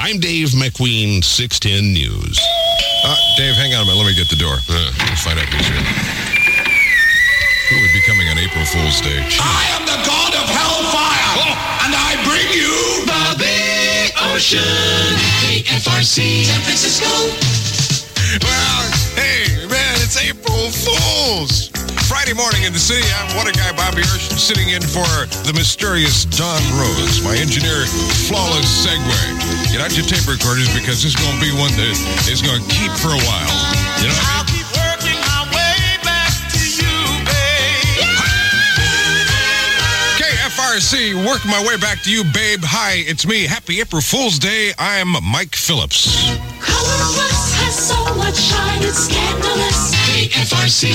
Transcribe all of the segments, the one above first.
I'm Dave McQueen, 610 News. Uh, Dave, hang on a minute. Let me get the door. Uh, let's find out who's here. Who would be coming on April Fool's Day? I am the god of hellfire, and I bring you the big ocean. KFRC San Francisco. Well, hey, man, it's April Fool's. Friday morning in the city, I'm Water Guy Bobby Hirsch sitting in for the mysterious Don Rose, my engineer, flawless segue. Get out your tape recorders because this is going to be one that is going to keep for a while. You know what I mean? keep working my way back to you, babe. KFRC, work my way back to you, babe. Hi, it's me. Happy April Fool's Day. I'm Mike Phillips. Color of has so much shine, it's scandalous. KFRC.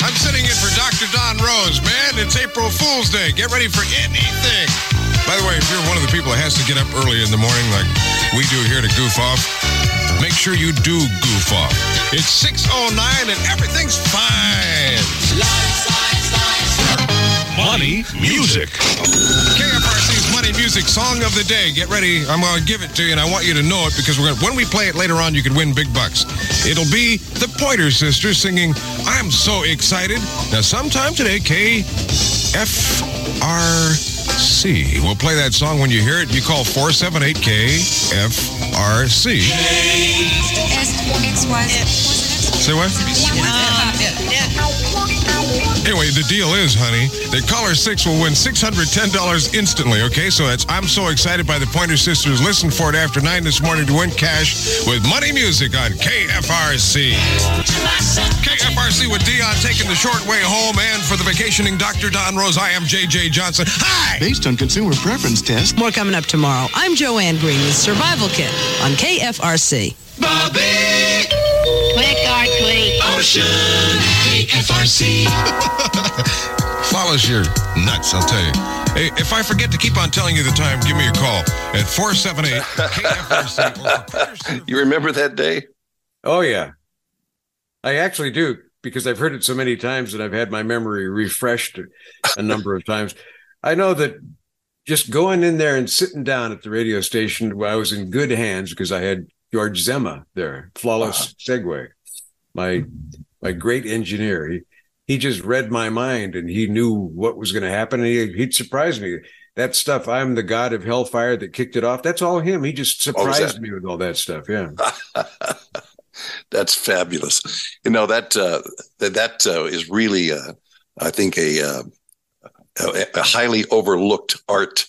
Hey, I'm sitting in for Dr. Don Rose, man. It's April Fool's Day. Get ready for anything. By the way, if you're one of the people that has to get up early in the morning like we do here to goof off, make sure you do goof off. It's 6.09 and everything's fine. Money, music. KFRC's Money Music Song of the Day. Get ready. I'm going to give it to you, and I want you to know it because we're gonna, when we play it later on, you can win big bucks. It'll be the Pointer Sisters singing I'm So Excited. Now, sometime today, KFRC. We'll play that song when you hear it. You call 478 KFRC. Say what? Anyway, the deal is, honey, that caller six will win $610 instantly, okay? So that's I'm so excited by the Pointer Sisters. Listen for it after 9 this morning to win cash with Money Music on KFRC. KFRC with Dion taking the short way home and for the vacationing Dr. Don Rose, I am JJ Johnson. Hi! Based on consumer preference test, More coming up tomorrow. I'm Joanne Green with Survival Kit on KFRC. The big Click or tweet. ocean. KFRC. Follows your nuts, I'll tell you. Hey, if I forget to keep on telling you the time, give me a call at 478 KFRC. or for Pointer Sisters. You remember that day? Oh yeah, I actually do because I've heard it so many times and I've had my memory refreshed a number of times. I know that just going in there and sitting down at the radio station, well, I was in good hands because I had George Zema there, flawless segue. My my great engineer. He he just read my mind and he knew what was going to happen and he, he'd surprise me. That stuff, I'm the god of hellfire that kicked it off. That's all him. He just surprised me with all that stuff. Yeah. That's fabulous. You know that uh, that that uh, is really, uh, I think, a, uh, a a highly overlooked art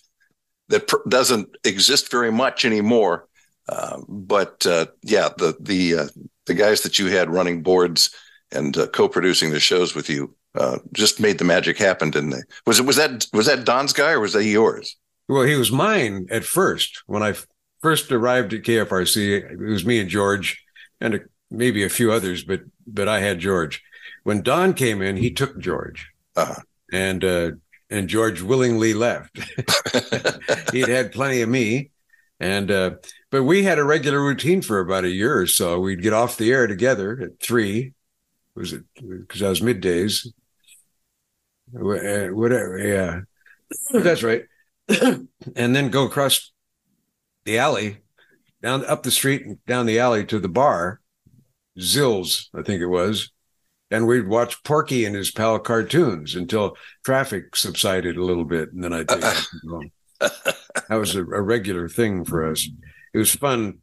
that pr- doesn't exist very much anymore. Uh, but uh, yeah, the the uh, the guys that you had running boards and uh, co-producing the shows with you uh, just made the magic happen, didn't they? Was it was that was that Don's guy or was that yours? Well, he was mine at first. When I first arrived at KFRC, it was me and George and a, maybe a few others, but but I had George. When Don came in, he took George, Uh-huh. and uh, and George willingly left. He'd had plenty of me, and uh, but we had a regular routine for about a year or so. We'd get off the air together at three. Was it because I was middays? Wha- Whatever, yeah, that's right. and then go across the alley, down up the street and down the alley to the bar, Zills, I think it was. And we'd watch Porky and his pal cartoons until traffic subsided a little bit, and then I'd take. That was a, a regular thing for us. It was fun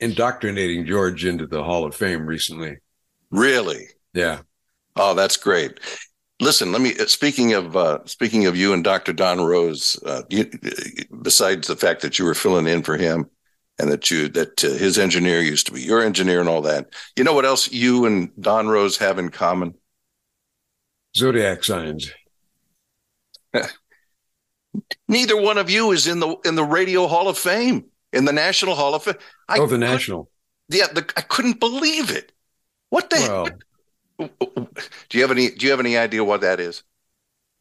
indoctrinating George into the Hall of Fame recently. Really? Yeah. Oh, that's great. Listen, let me. uh, Speaking of uh, speaking of you and Dr. Don Rose, uh, you, besides the fact that you were filling in for him, and that you that uh, his engineer used to be your engineer and all that, you know what else you and Don Rose have in common? Zodiac signs. Neither one of you is in the in the Radio Hall of Fame, in the National Hall of Fame. I, oh, the National. yeah, the, I couldn't believe it. What the? Well, do you have any? Do you have any idea what that is?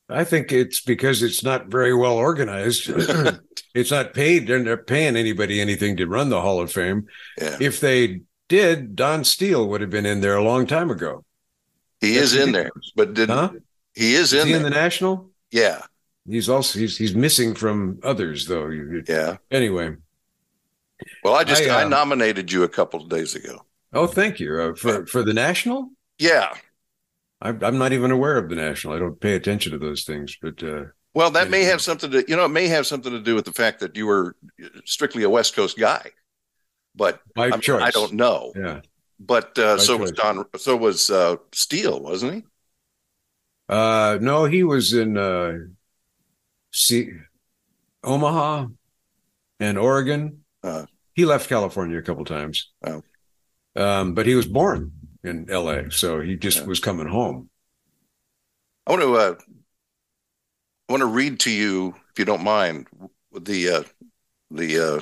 I think it's because it's not very well organized. it's not paid. They're not paying anybody anything to run the Hall of Fame. Yeah, If they did, Don Steele would have been in there a long time ago. he is in there, but didn't Huh? he is Is in he in the National? yeah, He's also he's he's missing from others though. Yeah. Anyway, Well, I just I, I, um, nominated you a couple of days ago. Oh, thank you uh, for for the national. Yeah. I'm I'm not even aware of the national. I don't pay attention to those things, but uh, Well, that may have something to you know it may have something to do with the fact that you were strictly a West Coast guy. But by I, mean, choice. I don't know. Yeah. But uh, so was. Don. So was uh, Steele, wasn't he? Uh, no, he was in uh, see, Omaha and Oregon. Uh. he left California a couple times. Oh. Um, but he was born in L.A., so he just was coming home. I want to uh, I want to read to you, if you don't mind, the uh, the uh,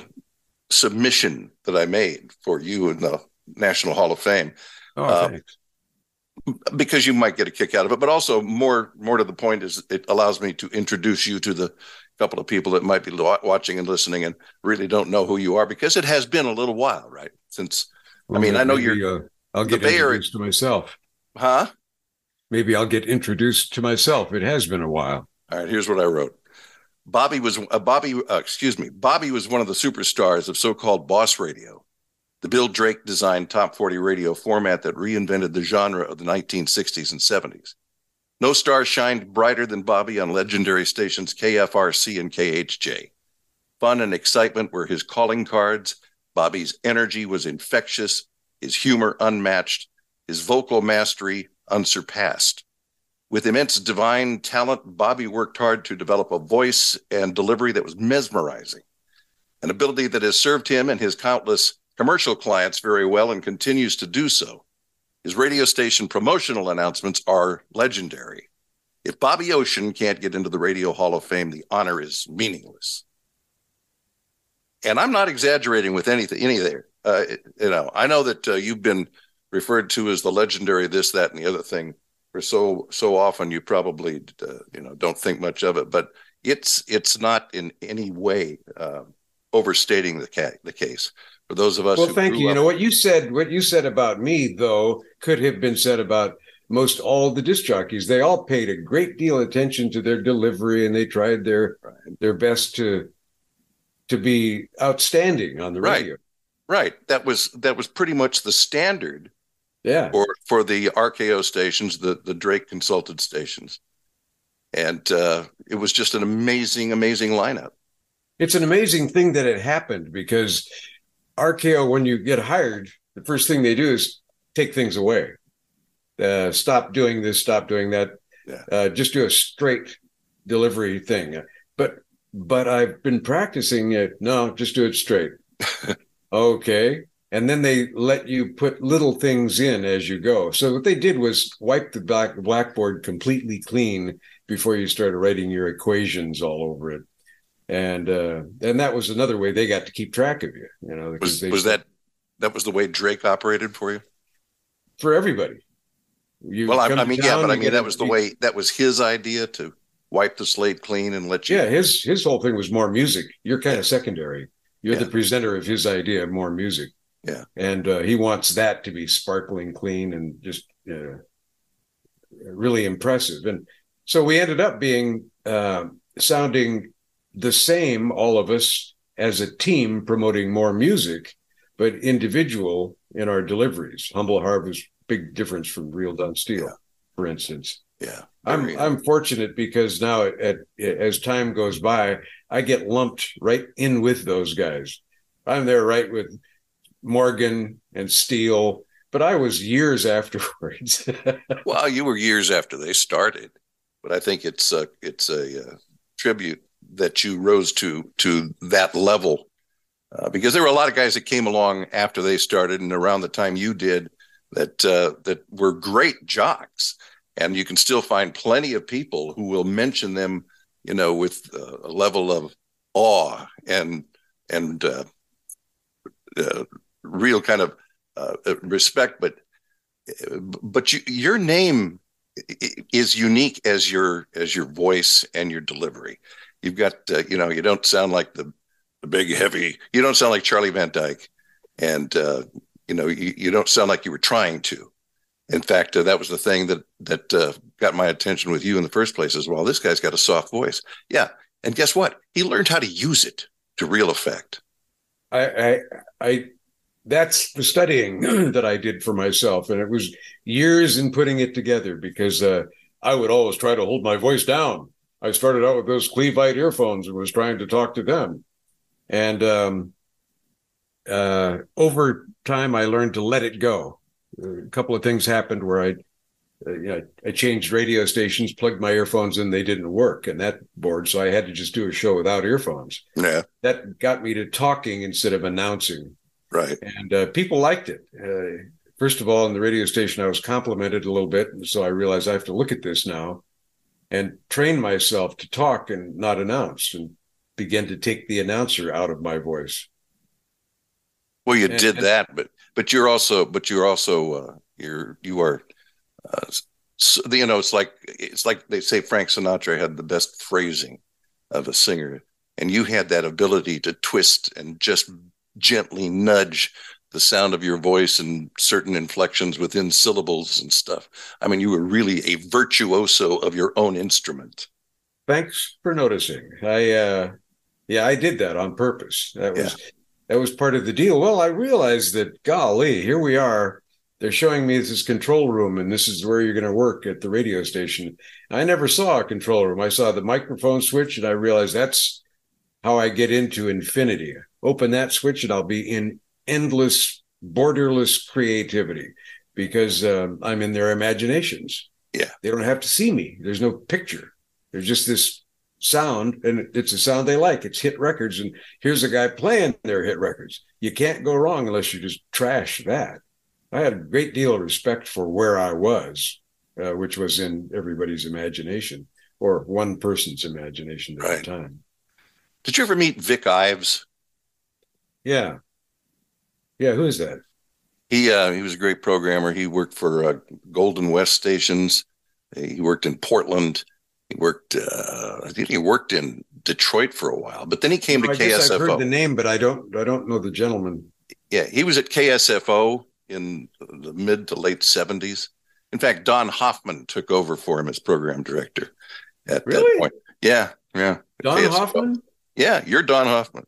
submission that I made for you in the National Hall of Fame. Oh, Uh, thanks. because you might get a kick out of it, but also more more to the point is it allows me to introduce you to the couple of people that might be watching and listening and really don't know who you are because it has been a little while, right? Since I mean, I know you're- uh, I'll the get Bay Area- to myself. huh? Maybe I'll get introduced to myself. It has been a while. All right, here's what I wrote. Bobby was uh, Bobby. Uh, excuse me. Bobby was one of the superstars of so-called boss radio, the Bill Drake designed top 40 radio format that reinvented the genre of the 1960s and 70s. No star shined brighter than Bobby on legendary stations KFRC and KHJ. Fun and excitement were his calling cards. Bobby's energy was infectious, his humor unmatched, his vocal mastery unsurpassed. With immense divine talent, Bobby worked hard to develop a voice and delivery that was mesmerizing, an ability that has served him and his countless commercial clients very well and continues to do so. His radio station promotional announcements are legendary. If Bobby Ocean can't get into the Radio Hall of Fame, the honor is meaningless. And I'm not exaggerating with anything, any there. Uh, you know, I know that uh, you've been referred to as the legendary this, that, and the other thing for so so often. You probably uh, you know don't think much of it, but it's it's not in any way uh, overstating the ca- the case for those of us. Well, who thank you. You know what you said. What you said about me, though, could have been said about most all the disc jockeys. They all paid a great deal of attention to their delivery, and they tried their their best to to be outstanding on the Right. radio. Right. That was that was pretty much the standard Yeah, for for the RKO stations, the the Drake consulted stations, and uh, it was just an amazing, amazing lineup. it's an amazing thing that it happened because RKO, when you get hired, the first thing they do is take things away. Uh, stop doing this, stop doing that. Yeah. Uh, just do a straight delivery thing. But but I've been practicing it. No, just do it straight. okay. And then they let you put little things in as you go. So what they did was wipe the black blackboard completely clean before you started writing your equations all over it and uh and that was another way they got to keep track of you you know Was they was that that was the way Drake operated for you? for everybody you Well, I, I mean, yeah, but I mean that was the way that was his idea to wipe the slate clean and let you. yeah his his whole thing was more music you're kind Yeah. of secondary you're Yeah. the presenter of his idea of more music Yeah. and uh, he wants that to be sparkling clean and just uh, really impressive and so we ended up being uh, sounding the same all of us as a team promoting more music but individual in our deliveries humble harvest big difference from real Don Steele Yeah. for instance Yeah, I'm I'm fortunate because now at, at as time goes by, I get lumped right in with those guys. I'm there right with Morgan and Steele, but I was years afterwards. Well, you were years after they started, but I think it's a it's a uh, tribute that you rose to to that level. Uh, because there were a lot of guys that came along after they started and around the time you did that uh, that were great jocks, and you can still find plenty of people who will mention them, you know, with uh, a level of awe and and uh, uh, real kind of uh, respect, but but you, your name is unique as your as your voice and your delivery. You've got uh, you know you don't sound like the the big heavy. You don't sound like Charlie Van Dyke, and uh, you know you, you don't sound like you were trying to. In fact, uh, that was the thing that that uh, got my attention with you in the first place as well. This guy's got a soft voice, yeah. And guess what? He learned how to use it to real effect. I, I, I, that's the studying that I did for myself, and it was years in putting it together because uh, I would always try to hold my voice down. I started out with those Clevite earphones and was trying to talk to them, and um, uh, over time, I learned to let it go. A couple of things happened where I, uh, you know, I changed radio stations, plugged my earphones in, they didn't work, and that bored. So I had to just do a show without earphones. Yeah, That got me to talking instead of announcing, right. and uh, people liked it. Uh, first of all, in the radio station, I was complimented a little bit, and so I realized I have to look at this now and train myself to talk and not announce, and begin to take the announcer out of my voice. Well, you And- did that, but but you're also but you're also uh, you're you are uh, s you know it's like it's like they say Frank Sinatra had the best phrasing of a singer, and you had that ability to twist and just gently nudge the sound of your voice and certain inflections within syllables and stuff. I mean, you were really a virtuoso of your own instrument. Thanks for noticing. I uh yeah, I did that on purpose. That was that was part of the deal. Well, I realized that golly, here we are. They're showing me this control room and this is where you're going to work at the radio station. I never saw a control room. I saw the microphone switch and I realized that's how I get into infinity. Open that switch and I'll be in endless borderless creativity because um, I'm in their imaginations. Yeah. They don't have to see me. There's no picture. There's just this sound, and it's a sound they like. It's hit records, and here's a guy playing their hit records. You can't go wrong unless you just trash that. I had a great deal of respect for where I was, uh, which was in everybody's imagination or one person's imagination at Right. the time. Did you ever meet Vic Ives? Yeah. Yeah. Who is that? He uh, he was a great programmer. He worked for uh, Golden West stations. He worked in Portland. He worked. Uh, I think he worked in Detroit for a while, but then he came to I guess I've heard the name, but I don't. I don't know the gentleman. yeah, he was at KSFO in the mid to late seventies. In fact, Don Hoffman took over for him as program director at that Really? point. Yeah, yeah. Don KSFO. Hoffman. Yeah, you're Don Hoffman.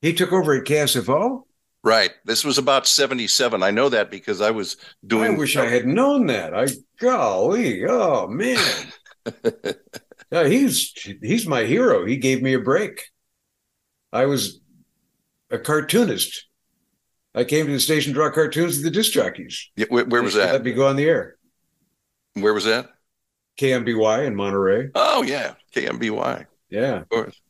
He took over at KSFO. Right. This was about 77. I know that because I was doing I wish I had known that. I golly, oh man. yeah, he's he's my hero. He gave me a break. I was a cartoonist. I came to the station to draw cartoons of the disc jockeys. Yeah, where, where was that? Let me go on the air. Where was that? KMBY in Monterey. Oh yeah, KMBY. Yeah. Of course.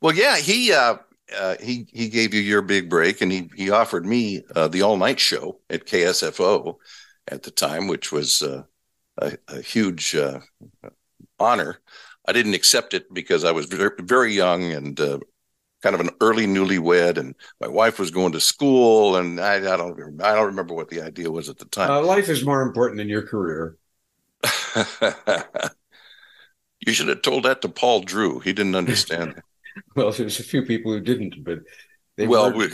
Well, yeah, he uh, uh, he he gave you your big break, and he he offered me uh, the all night show at KSFO at the time, which was uh, a, a huge uh, honor. I didn't accept it because I was very, very young and uh, kind of an early newlywed, and my wife was going to school, and I, I don't I don't remember what the idea was at the time. Uh, life is more important than your career. you should have told that to Paul Drew. He didn't understand. Well, there's a few people who didn't, but they Well, we-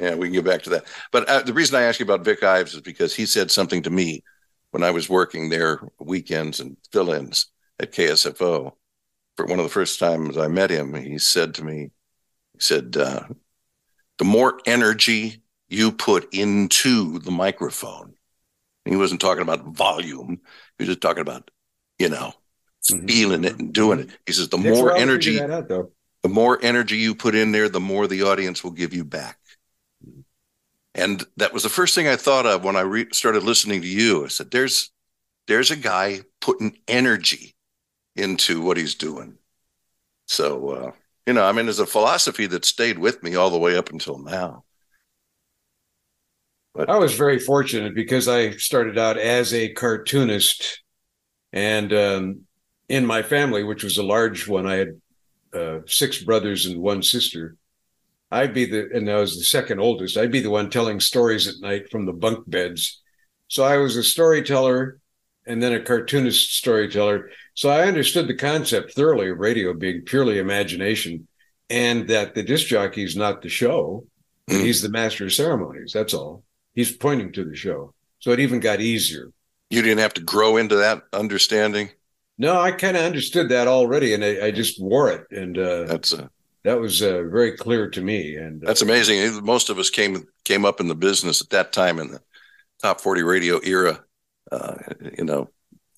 yeah, we can get back to that. But uh, the reason I ask you about Vic Ives is because he said something to me when I was working there weekends and fill-ins at KSFO. For one of the first times I met him, he said to me, he said, uh, "The more energy you put into the microphone." And He wasn't talking about volume. He was just talking about, you know, Mhm. feeling it and doing it. He says, "The a more while to figure energy." that out, though. The more energy you put in there, the more the audience will give you back. And that was the first thing I thought of when I re- started listening to you. I said, "There's, there's a guy putting energy into what he's doing." So, uh, you know, I mean, there's a philosophy that stayed with me all the way up until now. But I was very fortunate because I started out as a cartoonist, and um, in my family, which was a large one, I had uh, six brothers and one sister. I'd be the, and I was the second oldest. I'd be the one telling stories at night from the bunk beds. So I was a storyteller and then a cartoonist storyteller. So I understood the concept thoroughly of radio being purely imagination and that the disc jockey is not the show. Mm. He's the master of ceremonies. That's all. He's pointing to the show. So it even got easier. You didn't have to grow into that understanding. No, I kind of understood that already, and I, I just wore it. And uh, That's a that was uh, very clear to me. And uh, That's amazing. Most of us came came up in the business at that time in the top 40 radio era, uh, you know,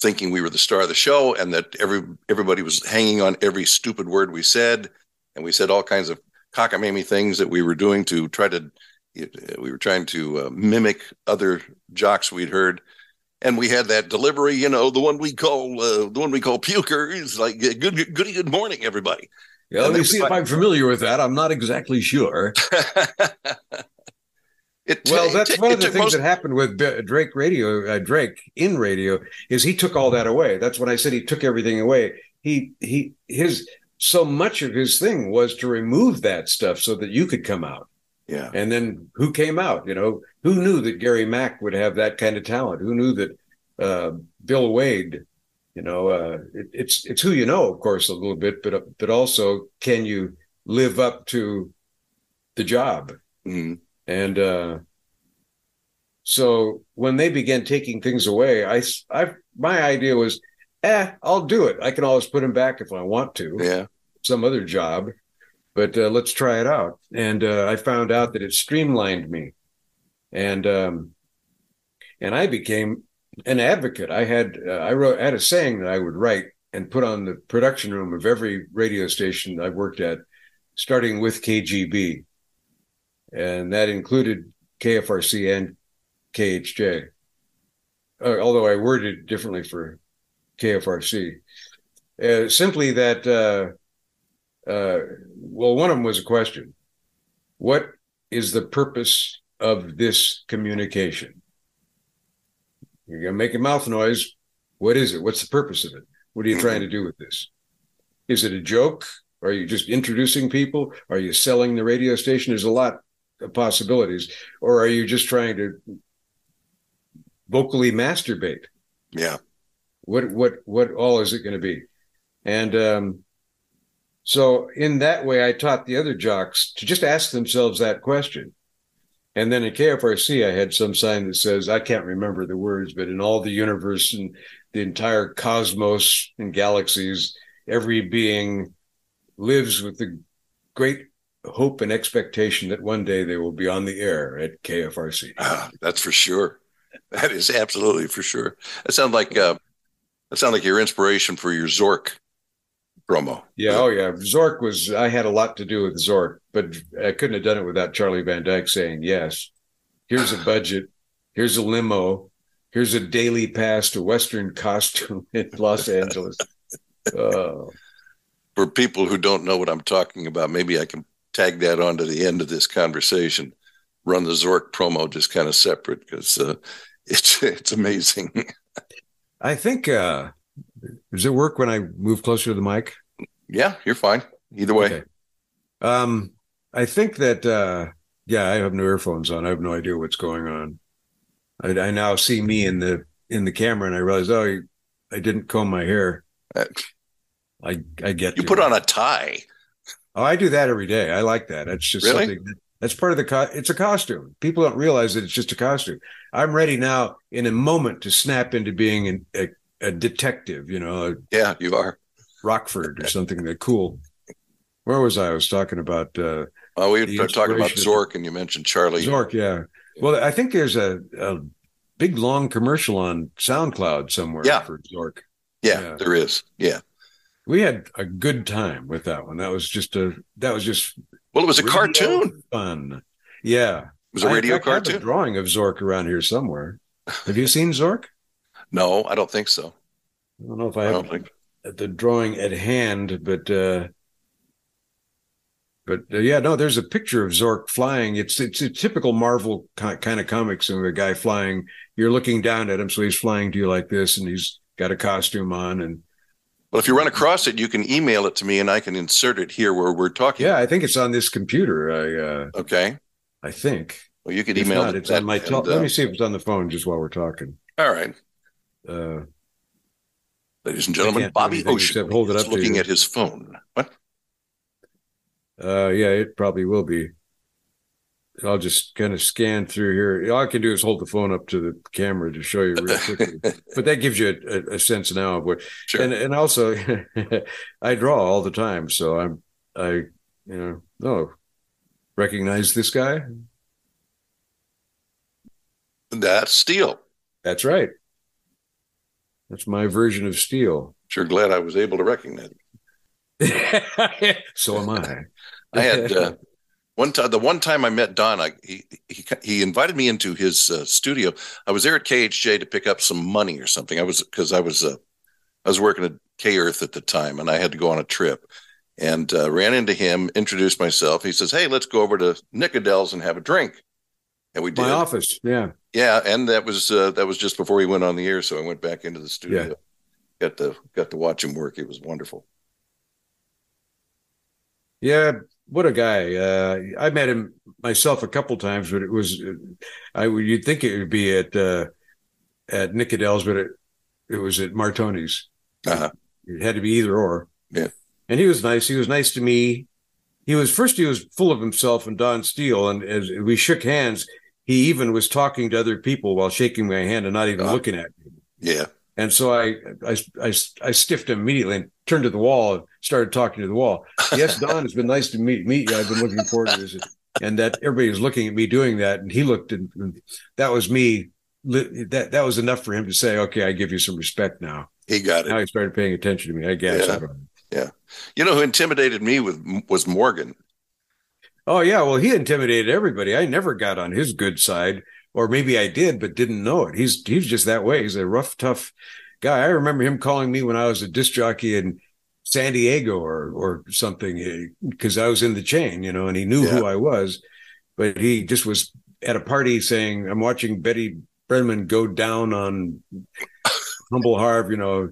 thinking we were the star of the show and that every everybody was hanging on every stupid word we said. And we said all kinds of cockamamie things that we were doing to try to, we were trying to uh, mimic other jocks we'd heard. And we had that delivery, you know, the one we call uh, the one we call puker is like good, good, good, good morning, everybody. yeah, let me see if. I'm familiar with that. I'm not exactly sure. it, Well, that's it one of the things most- that happened with Drake Radio, uh, Drake in radio, is he took all that away. That's when I said he took everything away. He he his so much of his thing was to remove that stuff so that you could come out. Yeah. And then who came out? You know, who knew that Gary Mack would have that kind of talent? Who knew that uh, Bill Wade? You know, uh, it, it's it's who you know, of course, a little bit, but but also can you live up to the job? Mhm. And uh, so when they began taking things away, I, I my idea was, eh, I'll do it. I can always put them back if I want to Yeah. some other job, but uh, let's try it out. And uh, I found out that it streamlined me, and um, and I became an advocate. I had uh, I wrote I had a saying that I would write and put on the production room of every radio station I worked at, starting with KGB, and that included KFRC and KHJ. Uh, although I worded differently for KFRC, uh, simply that. Well, one of them was a question. What is the purpose of this communication? You're going to make a mouth noise. What is it? What's the purpose of it? What are you trying to do with this? Is it a joke? Are you just introducing people? Are you selling the radio station? There's a lot of possibilities. Or are you just trying to vocally masturbate? Yeah. what what what all is it going to be and um so in that way i taught the other jocks to just ask themselves that question and then in kfrc i had some sign that says i can't remember the words but in all the universe and the entire cosmos and galaxies every being lives with the great hope and expectation that one day they will be on the air at kfrc Ah, that's for sure. That is absolutely for sure. That sounds like uh, that sounds like your inspiration for your Zork promo. Yeah, oh yeah. Zork was I had a lot to do with Zork, but I couldn't have done it without Charlie Van Dyke saying, Yes, here's a budget, here's a limo, here's a daily pass to Western costume in Los Angeles. Oh, For people who don't know what I'm talking about, maybe I can tag that on to the end of this conversation. Run the Zork promo just kind of separate because uh, it's it's amazing. I think uh does it work when I move closer to the mic? yeah, you're fine. Either way. Okay. Um I think that uh yeah, I have no earphones on. I have no idea what's going on. I, I now see me in the in the camera and I realize, oh, I didn't comb my hair. Uh, I I get You put it. on a tie. Oh, I do that every day. I like that. That's just Really? something that's part of the co- it's a costume. People don't realize that it's just a costume. I'm ready now in a moment to snap into being an, a, a detective, you know, Yeah, you are. Rockford or something that cool. Where was I? I was talking about uh Well, we The were talking about Zork, and you mentioned Charlie. Zork, yeah. Well, I think there's a, a big long commercial on SoundCloud somewhere Yeah. for Zork. Yeah, Yeah. there is. Yeah. We had a good time with that one. That was just a that was just Well, it was a cartoon. fun. Yeah. It was a radio I have cartoon. a drawing of Zork around here somewhere. Have you seen Zork? No, I don't think so. I don't know if I I have think. the drawing at hand, but uh but uh, yeah, no, there's a picture of Zork flying. It's it's a typical Marvel ki- kind of comics of a guy flying. You're looking down at him, so he's flying to you like this, and he's got a costume on, and Well, if you run across it, you can email it to me, and I can insert it here where we're talking. yeah, I think it's on this computer. I uh Okay. I think Well, you could If email not, it. it's that on my. and, uh, Let me see if it's on the phone just while we're talking. all right, Uh, ladies and gentlemen, Bobby Ocean hold it up looking at his phone. What? Uh, yeah, it probably will be. I'll just kind of scan through here. All I can do is hold the phone up to the camera to show you real quickly. but that gives you a, a sense now of what. Sure. And and also, I draw all the time, so I'm I you know, oh, recognize this guy? That's Steele. That's right. That's my version of Steele. Sure glad I was able to recognize it. so am I. I had uh, one time. The one time I met Don, I, he he he invited me into his uh, studio. I was there at KHJ to pick up some money or something. I was because I was uh, I was working at K Earth at the time, and I had to go on a trip. And uh, ran into him, introduced myself. He says, "Hey, let's go over to Nickodell's and have a drink." And we did. My office. Yeah. Yeah, and that was uh, that was just before he went on the air, so I went back into the studio. Yeah. Got to got to watch him work. It was wonderful. Yeah, what a guy! Uh, I met him myself a couple times, but it was I would you'd think it would be at uh, at Nickodell's, but it it was at Martoni's. Uh-huh. It had to be either or. Yeah. And he was nice. He was nice to me. He was first. He was full of himself and Don Steele, and as we shook hands, he even was talking to other people while shaking my hand and not even Ah. looking at me. Yeah, And so I, I, I, I stiffed him immediately and turned to the wall and started talking to the wall. Yes, Don, it's been nice to meet meet you. I've been looking forward to this. And that everybody was looking at me doing that, and he looked, and, and that was me. That that was enough for him to say, "Okay, I give you some respect now." he got it. Now he started paying attention to me. I guess. Yeah. I don't. You know who intimidated me with was Morgan. Oh yeah, well, he intimidated everybody. I never got on his good side, or maybe I did, but didn't know it. He's he's just that way. He's a rough, tough guy. I remember him calling me when I was a disc jockey in San Diego or or something eh, because I was in the chain, you know, and he knew who I was, but he just was at a party saying, "I'm watching Betty Brenman go down on Humble Harv," you know,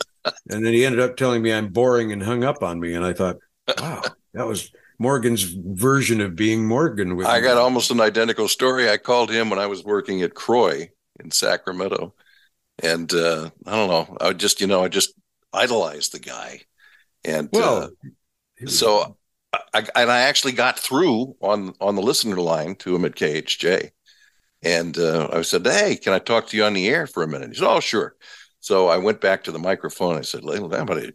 and then he ended up telling me I'm boring and hung up on me, and I thought, wow, that was. Morgan's version of being Morgan with I got almost an identical story. I called him when I was working at Croy in Sacramento, and uh, I don't know. I just you know I just idolized the guy, and Well, uh, so I, and I actually got through on on the listener line to him at KHJ, and uh, I said, "Hey, can I talk to you on the air for a minute?" He said, "Oh, sure." So I went back to the microphone. I said, "Well, I'm going to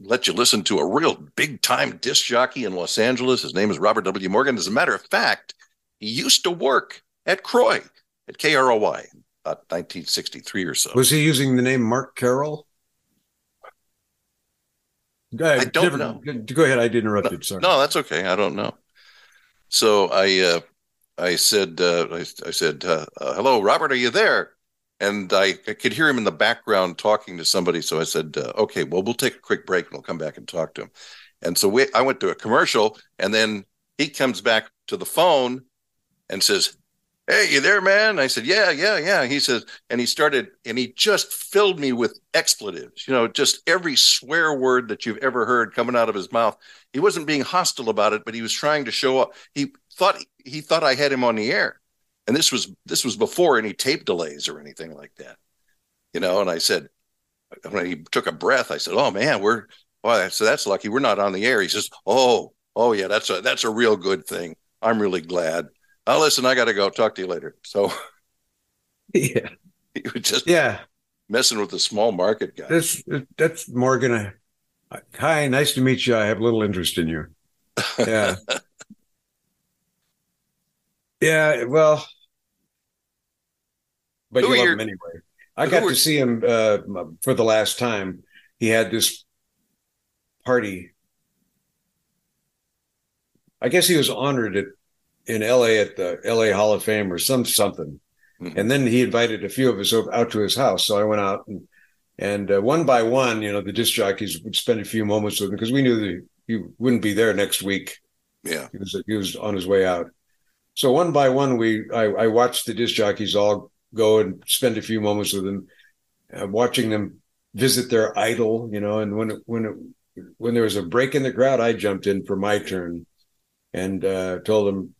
let you listen to a real big time disc jockey in Los Angeles. His name is Robert W. Morgan. As a matter of fact, he used to work at Croy at KROY about 1963 or so. was he using the name Mark Carroll? Go ahead. I don't know. Go ahead. I interrupted. Sorry. No, that's okay. I don't know. So I uh, I said uh, I, I said uh, uh, hello, Robert. Are you there? And I, I could hear him in the background talking to somebody. So I said, uh, okay, well, we'll take a quick break and we'll come back and talk to him. And so we, I went to a commercial, and then he comes back to the phone and says, Hey, you there, man? I said, Yeah, yeah, yeah. He says, and he started, and he just filled me with expletives, you know, just every swear word that you've ever heard coming out of his mouth. He wasn't being hostile about it, but he was trying to show up. He thought he thought I had him on the air. And this was this was before any tape delays or anything like that. You know, and I said, when he took a breath, I said, Oh man, we're well, so that's lucky. We're not on the air. He says, Oh, oh yeah, that's a that's a real good thing. I'm really glad. Oh, listen, I got to go. Talk to you later. So yeah. he was just Yeah. messing with the small market guy. That's that's Morgan. Hi, nice to meet you. I have little interest in you. Yeah. yeah. Well, but Who you love your- him anyway. I got are- to see him uh, for the last time. He had this party. I guess he was honored at in L.A. at the L.A. Hall of Fame or some something, Mhm. and then he invited a few of us out to his house. So I went out and and uh, one by one, you know, the disc jockeys would spend a few moments with him because we knew that he wouldn't be there next week. Yeah. He was he was on his way out. So one by one, we I, I watched the disc jockeys all go and spend a few moments with them, uh, watching them visit their idol, you know. And when it, when it, when there was a break in the crowd, I jumped in for my turn and uh, told them,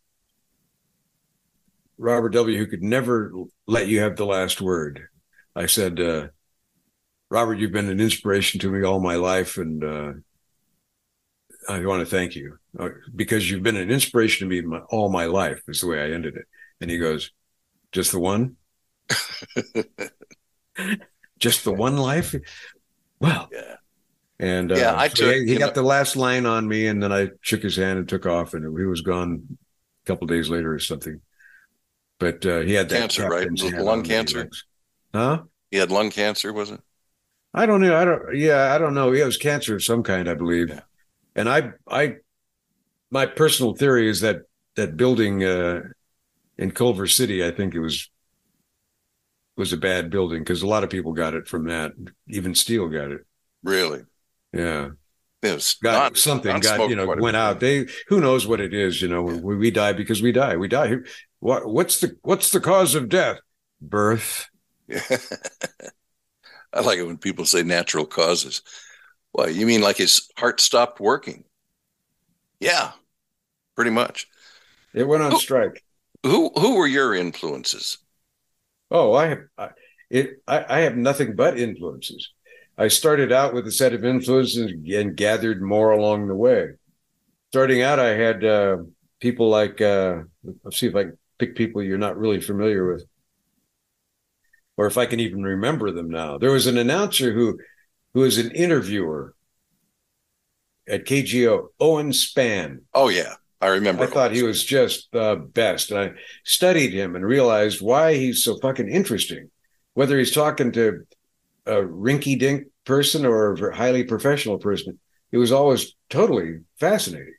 Robert W., who could never let you have the last word. I said, uh, Robert, you've been an inspiration to me all my life, and uh, I want to thank you uh, because you've been an inspiration to me my, all my life. Is the way I ended it. And he goes, "Just the one, just the one life." Well, Yeah. And Yeah, uh, I so took- he, he got know- the last line on me, and then I shook his hand and took off, and he was gone a couple days later or something. But uh, he had that Cancer, right? Was lung on me. cancer? Huh? He had lung cancer, was it? I don't know. I don't. Yeah, I don't know. He has cancer of some kind, I believe. Yeah. And I, I, my personal theory is that that building uh, in Culver City, I think it was was a bad building because a lot of people got it from that. Even Steele got it. Really? Yeah, It was got not- something. not Got you know went out. They who knows what it is. You know, we, we die because we die. We die. What what's the what's the cause of death? Birth. I like it when people say natural causes. Why, you mean like his heart stopped working? Yeah, pretty much. It went on Oh. strike. Who who were your influences? Oh, I have I, it. I, I have nothing but influences. I started out with a set of influences and gathered more along the way. Starting out, I had uh, people like uh, let's see if I can pick people you're not really familiar with, or if I can even remember them now. There was an announcer who who was an interviewer at KGO, Owen Spann. Oh yeah, I remember. I thought he was just the best. And I studied him and realized why he's so fucking interesting. Whether he's talking to a rinky dink person or a highly professional person, it was always totally fascinating.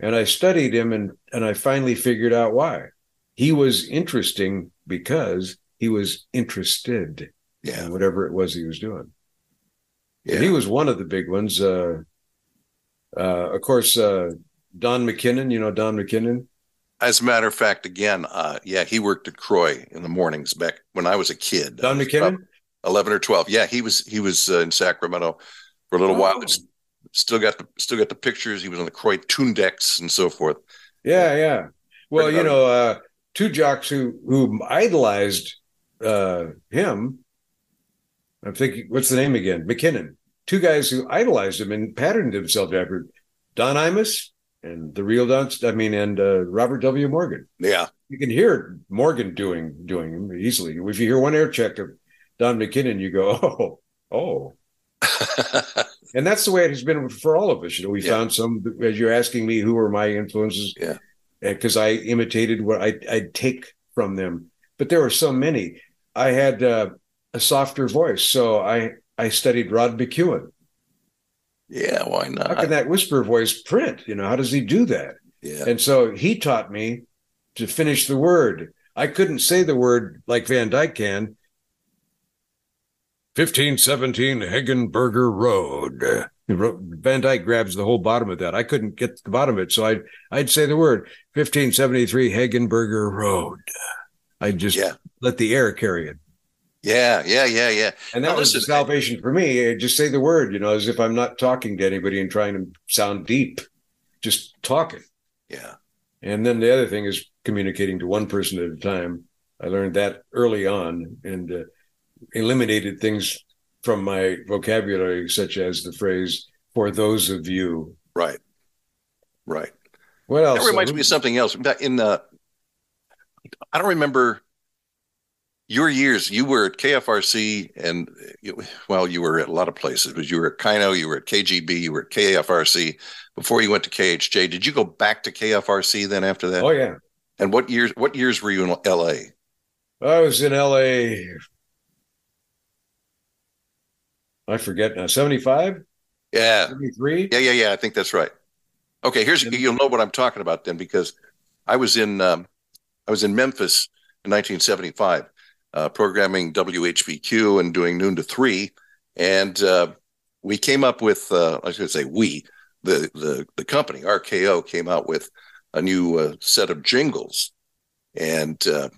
And I studied him and, and I finally figured out why. He was interesting because he was interested Yeah, in whatever it was he was doing. yeah. And he was one of the big ones. Uh, uh, of course, uh, Don McKinnon, you know, Don McKinnon. As a matter of fact, again, uh, yeah, he worked at Croy in the mornings back when I was a kid. Don was McKinnon? eleven or twelve. Yeah, he was he was uh, in Sacramento for a little Oh. while. It's- Still got the still got the pictures. He was on the Croy tune decks and so forth. Yeah, yeah. Well, you know, uh, two jocks who who idolized uh, him. I'm thinking, what's the name again? McKinnon. Two guys who idolized him and patterned themselves after Don Imus and the real Don. I mean, and uh, Robert W. Morgan. Yeah, You can hear Morgan doing doing him easily. If you hear one air check of Don McKinnon, you go, oh, oh. And that's the way it has been for all of us. You know, we Yeah. found some, as you're asking me, who were my influences? Yeah. Because I imitated what I, I'd take from them. But there were so many. I had uh, a softer voice. So I, I studied Rod McKuen. Yeah. Why not? How can that whisper voice print? You know, how does he do that? yeah, And so he taught me to finish the word. I couldn't say the word like Van Dyke can. 1517 Hegenberger Road. Van Dyke grabs the whole bottom of that. I couldn't get to the bottom of it. So I'd, I'd say the word 1573 Hegenberger Road. I'd just Yeah. let the air carry it. Yeah, yeah, yeah, yeah. And that was the salvation for me. Just say the word, you know, as if I'm not talking to anybody and trying to sound deep, just talking. Yeah, And then the other thing is communicating to one person at a time. I learned that early on and uh, eliminated things from my vocabulary, such as the phrase "for those of you." right, right. What else? That reminds me of something else. In the, I don't remember your years. You were at KFRC, and well, you were at a lot of places, but you were at KYNO, you were at KGB, you were at KFRC before you went to KHJ. Did you go back to KFRC then after that? Oh yeah, And what years? What years were you in LA? I was in L.A. I forget now. Seventy-five, Yeah, seventy-three. yeah, yeah, yeah. I think that's right. Okay, here's you'll know what I'm talking about then because I was in um, I was in Memphis in 1975, uh, programming WHBQ and doing noon to three, and uh, we came up with uh, I should say we the the the company RKO came out with a new uh, set of jingles, and uh,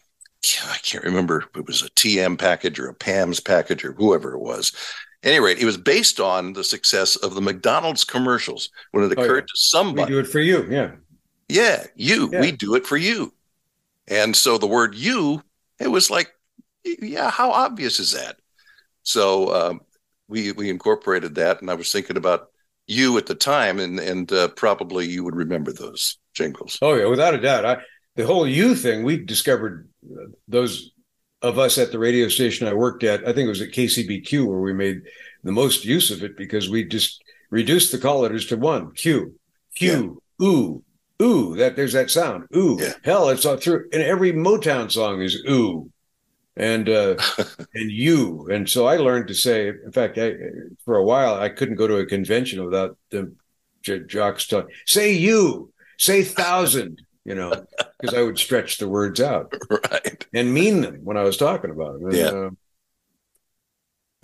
I can't remember if it was a TM package or a PAMS package or whoever it was. At any rate, it was based on the success of the McDonald's commercials when it Oh, occurred yeah. to We somebody. do it for you. Yeah. Yeah, you. Yeah. We do it for you. And so the word you, it was like, yeah, how obvious is that? So um, we we incorporated that, and I was thinking about you at the time, and and uh, probably you would remember those jingles. Oh yeah, without a doubt. I the whole you thing we discovered uh, those of us at the radio station I worked at. I think it was at KCBQ where we made the most use of it because we just reduced the call letters to one Q, Q, ooh, ooh. That there's that sound. Ooh. Yeah. Hell, it's all through and every Motown song is ooh. And uh and you. And so I learned to say, in fact, I for a while I couldn't go to a convention without the j- jocks telling say you, say thousand, you know, because I would stretch the words out right. and mean them when I was talking about them. And,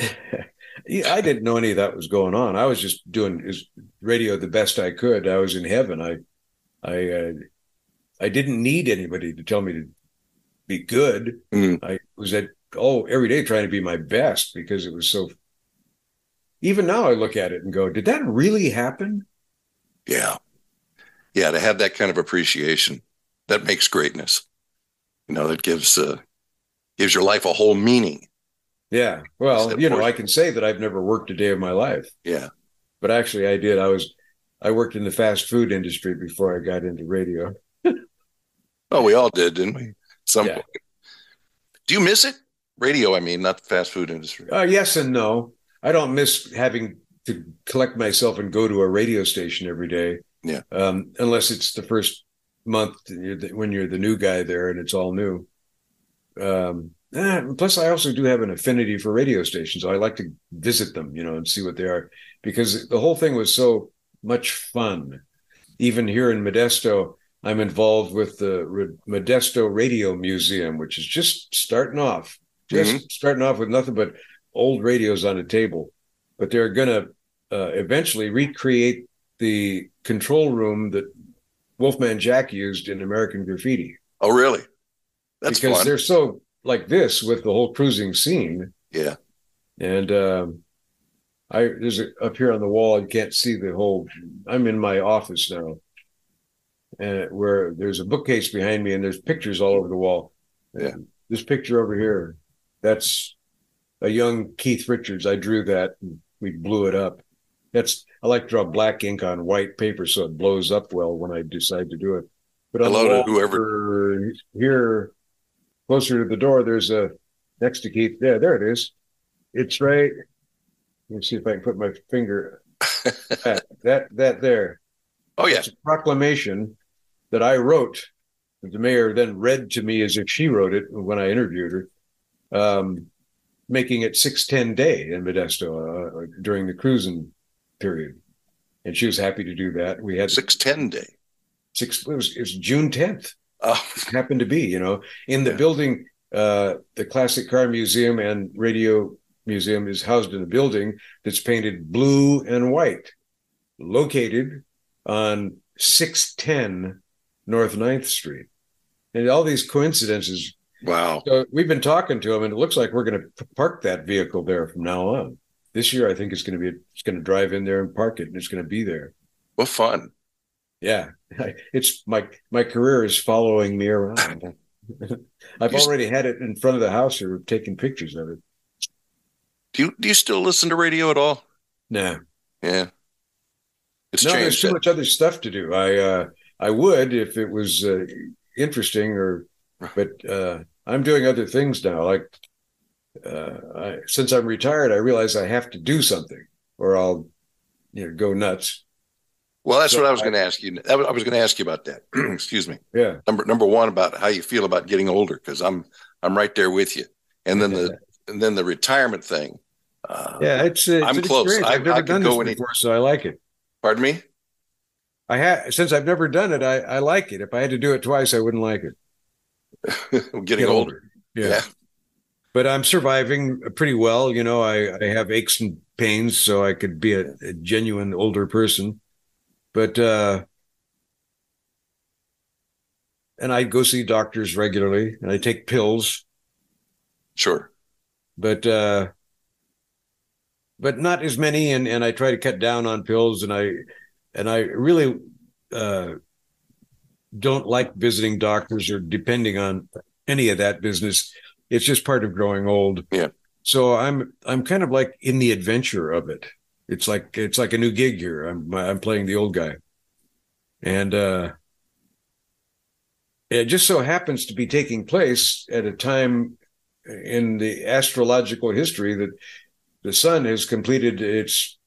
Yeah. uh, I didn't know any of that was going on. I was just doing is radio the best I could. I was in heaven. I, I, uh, I didn't need anybody to tell me to be good. Mm. I was at oh every day trying to be my best because it was so. Even now, I look at it and go, "Did that really happen?" Yeah. Yeah. To have that kind of appreciation, that makes greatness. You know, that gives uh, gives your life a whole meaning. Yeah. Well, you know, I can say that I've never worked a day of my life. Yeah. but actually I did. I was I worked in the fast food industry before I got into radio. Oh, we all did, didn't we? At some Yeah. point. Do you miss it? Radio, I mean, not the fast food industry. Uh, yes and no. I don't miss having to collect myself and go to a radio station every day. Yeah. Um, unless it's the first month you're the- when you're the new guy there and it's all new. Um, eh, plus, I also do have an affinity for radio stations. I like to visit them, you know, and see what they are because the whole thing was so much fun. Even here in Modesto, I'm involved with the Modesto Radio Museum, which is just starting off, just starting off with nothing but old radios on a table. But they're going to uh, eventually recreate the control room that Wolfman Jack used in American Graffiti Oh, really? That's because fun. they're so like this with the whole cruising scene. Yeah. And um, I there's a, up here on the wall. I can't see the whole. I'm in my office now, and where there's a bookcase behind me, and there's pictures all over the wall. Yeah. This picture over here, that's a young Keith Richards. I drew that. And we blew it up. That's I like to draw black ink on white paper so it blows up well when I decide to do it. But Hello to whoever- here, closer to the door, there's a next to Keith. There, there it is. It's right. Let me see if I can put my finger. that that that there. Oh, yeah. It's a proclamation that I wrote. That the mayor then read to me as if she wrote it when I interviewed her, um, making it six ten day in Modesto uh, during the cruising period, and she was happy to do that. We had 610 day. six. It was, it was June tenth Oh, happened to be, you know, in the Yeah. building, uh, the Classic Car Museum and Radio Museum is housed in a building that's painted blue and white, located on 610 North 9th Street. And all these coincidences. wow. So we've been talking to him, and it looks like we're going to park that vehicle there from now on. This year, I think it's going to be, it's going to drive in there and park it, and it's going to be there. What fun. Yeah, it's my my career is following me around. I've You already had it in front of the house or taking pictures of it. Do you, do you still listen to radio at all? No. Yeah. It's no, there's changed. too much other stuff to do. I uh, I would if it was uh, interesting, or but uh, I'm doing other things now. Like uh, I, since I'm retired, I realize I have to do something, or I'll you know go nuts. Well, that's So what I was going to ask you. I was, I was going to ask you about that. Excuse me. Yeah, Number number one about how you feel about getting older, because I'm I'm right there with you. And then the and then the retirement thing. Uh, yeah, it's, uh, it's I'm close. experience. I- I've never I done go this any- before, so I like it. Pardon me. I have since I've never done it. I, I like it. If I had to do it twice, I wouldn't like it. getting Get older. Yeah. Yeah. But I'm surviving pretty well. You know, I, I have aches and pains, so I could be a, a genuine older person. But uh and I go see doctors regularly and I take pills, Sure. but uh but not as many and, and I try to cut down on pills and I and I really uh don't like visiting doctors or depending on any of that business. It's just part of growing old. Yeah. So I'm I'm kind of like in the adventure of it. It's like it's like a new gig here. I'm I'm playing the old guy, and uh, it just so happens to be taking place at a time in the astrological history that the sun has completed its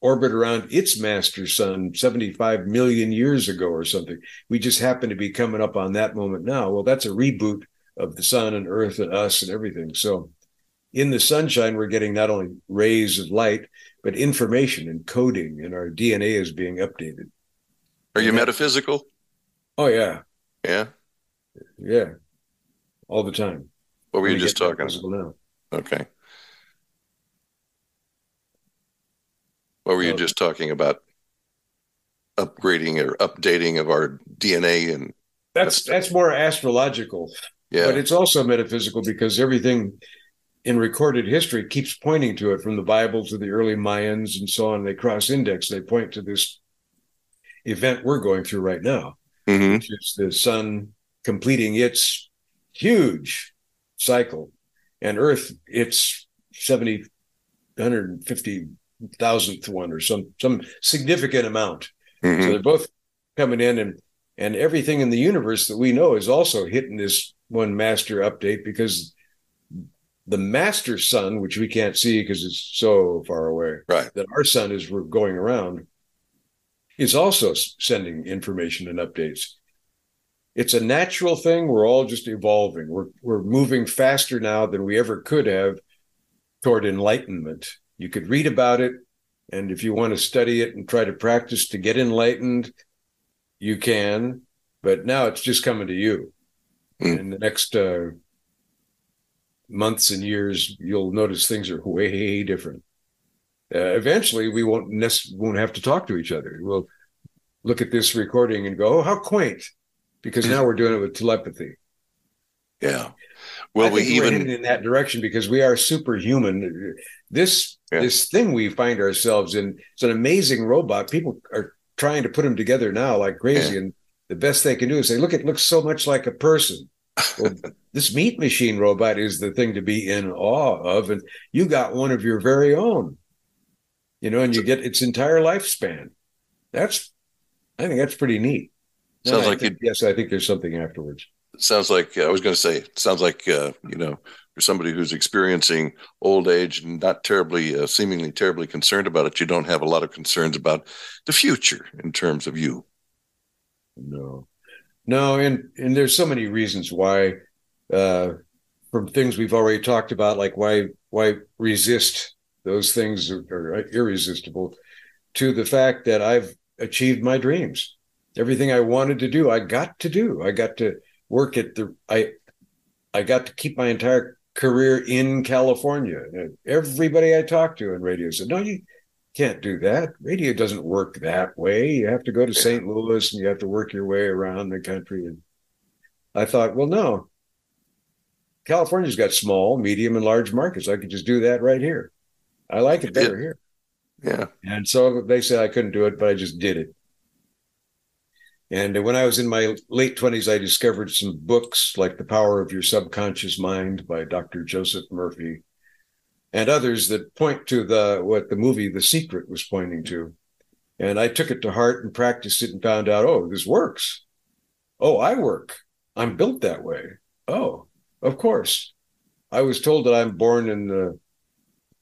orbit around its master sun 75 million years ago or something. We just happen to be coming up on that moment now. Well, that's a reboot of the sun and earth and us and everything. So in the sunshine, we're getting not only rays of light, but information and coding, and our DNA is being updated. Are you metaphysical? Oh, yeah. Yeah. Yeah. All the time. What were you just talking metaphysical now. about? Okay. What were you Oh. just talking about? Upgrading or updating of our DNA and That's that's more astrological. yeah. But it's also metaphysical because everything in recorded history keeps pointing to it from the Bible to the early Mayans and so on. They cross index, they point to this event we're going through right now, Mhm. which is the sun completing its huge cycle and Earth its 70, 150 thousandth one or some some significant amount. Mhm. So they're both coming in and and everything in the universe that we know is also hitting this one master update because the master sun, which we can't see because it's so far away, Right. that our sun is going around, is also sending information and updates. It's a natural thing. We're all just evolving. We're we're moving faster now than we ever could have toward enlightenment. You could read about it, and if you want to study it and try to practice to get enlightened, you can. But now it's just coming to you. Mm. In the next uh, months and years, you'll notice things are way different. Uh, eventually, we won't nec- won't have to talk to each other. We'll look at this recording and go, "Oh, how quaint!" Because now we're doing it with telepathy. yeah. Well, we even in that direction because we are superhuman. This Yeah. this thing we find ourselves in. It's an amazing robot. People are trying to put them together now like crazy, and the best they can do is say, "Look, it looks so much like a person." Well, this meat machine robot is the thing to be in awe of, and you got one of your very own. You know, and you get its entire lifespan. That's, I think that's pretty neat. Sounds I like think- yes, I think there's something afterwards. sounds like I was going to say sounds like uh, you know for somebody who's experiencing old age and not terribly uh, seemingly terribly concerned about it you don't have a lot of concerns about the future in terms of you No, no, and and there's so many reasons why, uh, from things we've already talked about, like why why resist those things are, are irresistible, to the fact that I've achieved my dreams. Everything I wanted to do, I got to do. I got to work at the I I got to keep my entire career in California. And everybody I talked to in radio said, "No, you can't do that. Radio doesn't work that way. You have to go to St. Louis and you have to work your way around the country." And I thought, well, no. California's got small, medium, and large markets. I could just do that right here. I like it better here. yeah And so they said I couldn't do it, but I just did it. And when I was in my late 20s, I discovered some books like The Power of Your Subconscious Mind by Dr. Joseph Murphy and others that point to the what the movie The Secret was pointing to. And I took it to heart and practiced it and found out, oh, this works. Oh, I work. I'm built that way. Oh, of course. I was told that I'm born in the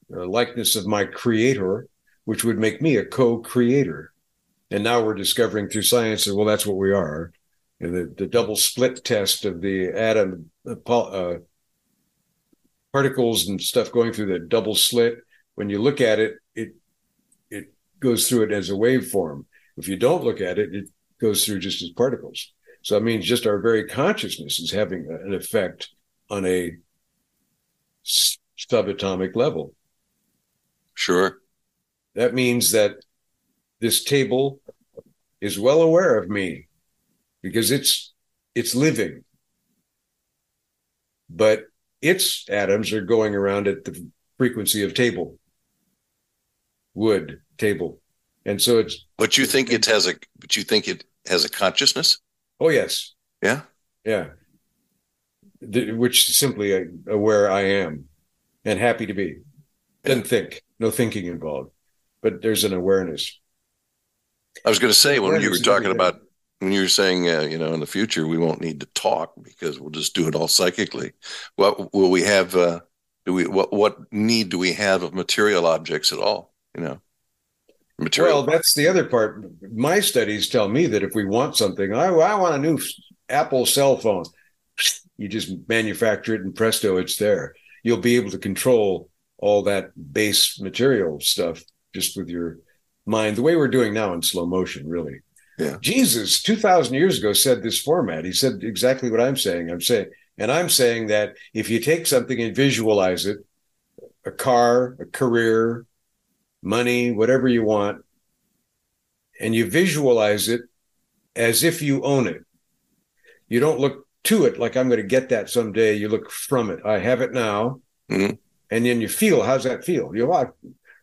likeness of my creator, which would make me a co-creator. And now we're discovering through science that well, that's what we are. And the, the double slit test of the atom uh, particles and stuff going through the double slit. When you look at it, it it goes through it as a waveform. If you don't look at it, it goes through just as particles. So that means just our very consciousness is having an effect on a subatomic level. sure That means that this table is well aware of me because it's it's living. But its atoms are going around at the frequency of table, wood, table. And so it's but you think it has a but you think it has a consciousness oh yes, yeah yeah. The, which is simply uh, aware I am and happy to be. Doesn't think, no thinking involved. But there's an awareness. I was going to say when you were talking about when you were saying uh, you know in the future we won't need to talk because we'll just do it all psychically. What will we have? Uh, do we what what need do we have of material objects at all? You know, material. Well, that's the other part. My studies tell me that if we want something, I, I want a new Apple cell phone. You just manufacture it and presto, it's there. You'll be able to control all that base material stuff just with your mind, the way we're doing now in slow motion, really. Yeah. Jesus, 2,000 years ago, said this format. He said exactly what I'm saying. I'm saying, and I'm saying that if you take something and visualize it, a car, a career, money, whatever you want, and you visualize it as if you own it. You don't look to it like I'm going to get that someday. You look from it. I have it now. Mhm. And then you feel, how's that feel? You know,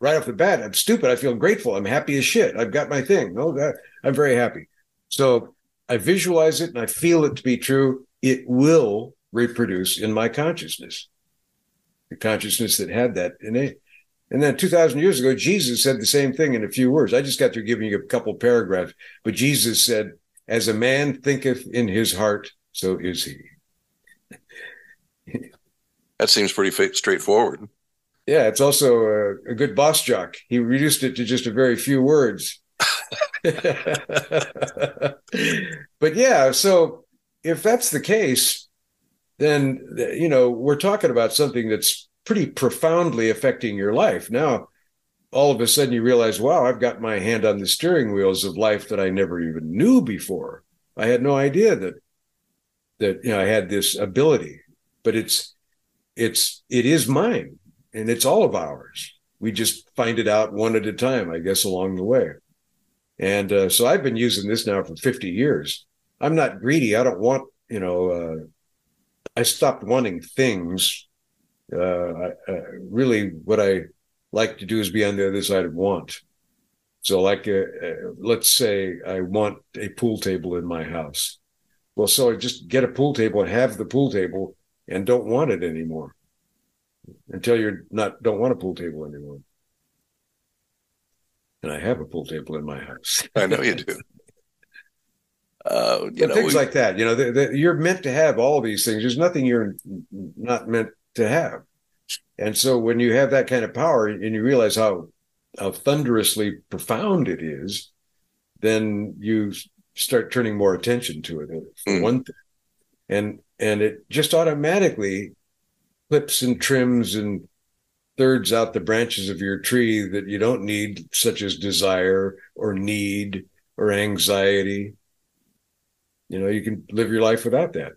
right off the bat, I'm stupid. I feel grateful. I'm happy as shit. I've got my thing. No, I'm very happy. So I visualize it and I feel it to be true. It will reproduce in my consciousness, the consciousness that had that innate. And then 2,000 years ago, Jesus said the same thing in a few words. I just got through giving you a couple paragraphs, but Jesus said, As a man thinketh in his heart, so is he. that seems pretty straightforward. Yeah, it's also a, a good boss jock. He reduced it to just a very few words. but yeah, so if that's the case, then you know we're talking about something that's pretty profoundly affecting your life. Now, all of a sudden, you realize, wow, I've got my hand on the steering wheels of life that I never even knew before. I had no idea that that you know I had this ability, but it's it's it is mine and it's all of ours. We just find it out one at a time, I guess, along the way. And uh, so I've been using this now for 50 years. I'm not greedy. I don't want, you know, uh, I stopped wanting things. Uh, I, uh, really, what I like to do is be on the other side of want. So, like, uh, uh, let's say I want a pool table in my house. Well, so I just get a pool table and have the pool table and don't want it anymore until you're not don't want a pool table anymore. And I have a pool table in my house. I know you do. Uh, you know, things we- like that, you know, the, the, you're meant to have all these things. There's nothing you're not meant to have. And so when you have that kind of power and you realize how how thunderously profound it is, then you start turning more attention to it for Mm. one thing. And and it just automatically clips and trims and thirds out the branches of your tree that you don't need, such as desire or need or anxiety. You know, you can live your life without that.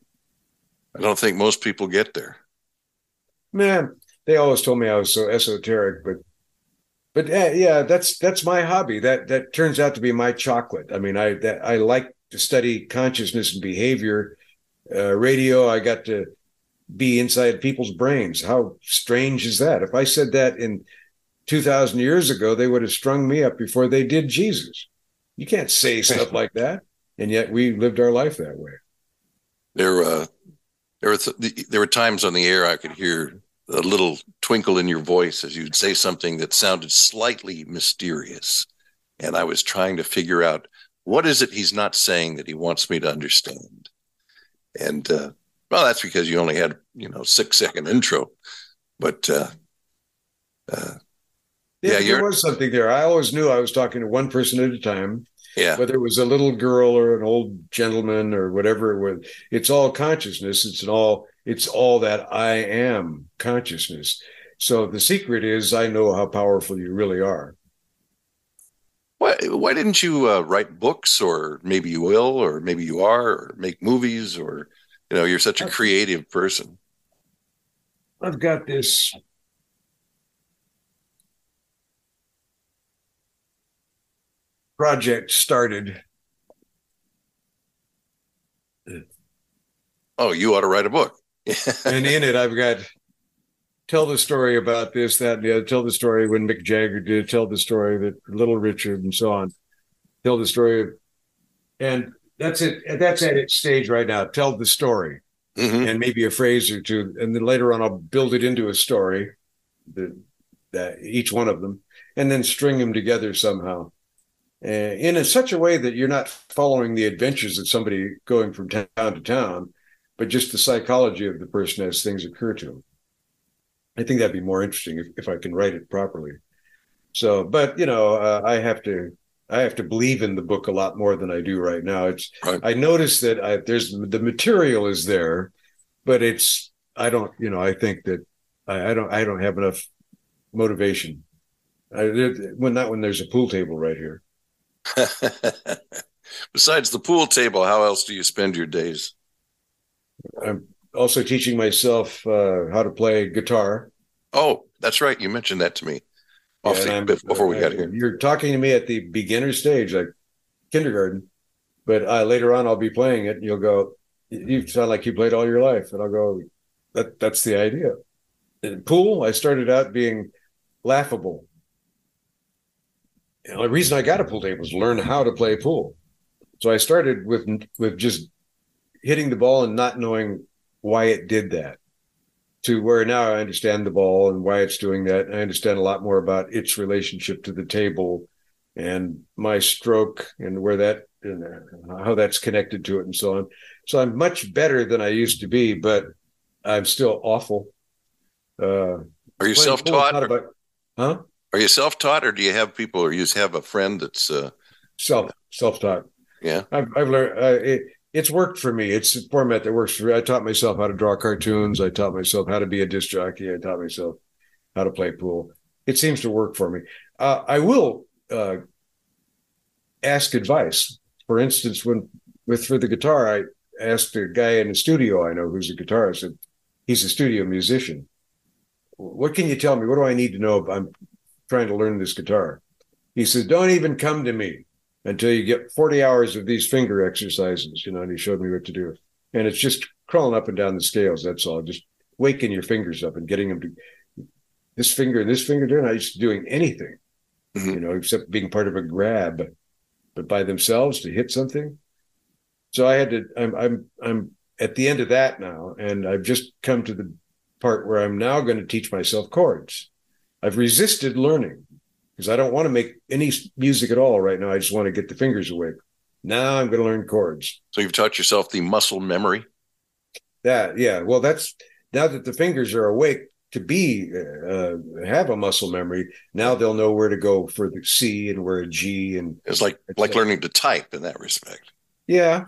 I don't think most people get there. Man, they always told me I was so esoteric, but but yeah, yeah, that's that's my hobby. That that turns out to be my chocolate. I mean, I that I like to study consciousness and behavior. Uh, radio, I got to be inside people's brains. How strange is that? If I said that in 2,000 years ago, they would have strung me up before they did Jesus. You can't say stuff like that. And yet we lived our life that way. There, uh, there were th- there were times on the air I could hear a little twinkle in your voice as you'd say something that sounded slightly mysterious, and I was trying to figure out what is it he's not saying that he wants me to understand. And uh, well, that's because you only had you know six second intro, but uh, uh, Yeah, Yeah, there was something there. I always knew I was talking to one person at a time, yeah, whether it was a little girl or an old gentleman or whatever it was. It's all consciousness. It's an all. It's all that I am consciousness. So the secret is I know how powerful you really are. why why didn't you uh, write books, or maybe you will, or maybe you are, or make movies, or you know, you're such a creative person. I've got this project started. Oh, you ought to write a book. and in it I've got tell the story about this, that, and the other. Tell the story when Mick Jagger did. Tell the story that Little Richard and so on. Tell the story, of, and that's it. That's at its stage right now. Tell the story, Mhm. and maybe a phrase or two, and then later on I'll build it into a story, that that each one of them, and then string them together somehow. Uh, in a, such a way that you're not following the adventures of somebody going from town to town, but just the psychology of the person as things occur to him. I think that'd be more interesting if, if I can write it properly. So, but you know, uh, I have to I have to believe in the book a lot more than I do right now. It's Right. I notice that I, there's the material is there, but it's I don't you know I think that I, I don't I don't have enough motivation. I, when not when there's a pool table right here. Besides the pool table, how else do you spend your days? I'm also teaching myself uh, how to play guitar. Oh, that's right. You mentioned that to me off And the, I'm- before we got here. You're talking to me at the beginner stage, like kindergarten, but uh, later on I'll be playing it, and you'll go, "You sound like you played all your life," and I'll go, "That that's the idea." In pool, I started out being laughable. You know, the reason I got a pool table was to learn how to play pool. So I started with with just hitting the ball and not knowing why it did that to where now I understand the ball and why it's doing that. I understand a lot more about its relationship to the table and my stroke and where that and how that's connected to it and so on. So I'm much better than I used to be, but I'm still awful. Uh, Are you playing pool is self-taught? about- huh? are you self-taught, or do you have people, or you have a friend that's? Uh, Self self taught. yeah. I've, I've learned uh, it, it's worked for me. It's a format that works for me. I taught myself how to draw cartoons. I taught myself how to be a disc jockey. I taught myself how to play pool. It seems to work for me. Uh, I will uh, ask advice. For instance, when with for the guitar, I asked a guy in the studio I know who's a guitarist. And he's a studio musician. What can you tell me? What do I need to know? If I'm trying to learn this guitar. He said, "Don't even come to me." Until you get 40 hours of these finger exercises, you know, and he showed me what to do. And it's just crawling up and down the scales. That's all. Just waking your fingers up and getting them to this finger and this finger. They're not used to doing anything, Mhm. you know, except being part of a grab, but by themselves to hit something. So I had to, I'm, I'm, I'm at the end of that now. And I've just come to the part where I'm now going to teach myself chords. I've resisted learning because I don't want to make any music at all right now. I just want to get the fingers awake. Now I'm going to learn chords. So you've taught yourself the muscle memory. That yeah. Well, that's now that the fingers are awake to be uh, have a muscle memory. Now they'll know where to go for the C and where a G and It's like like like- learning to type in that respect. yeah,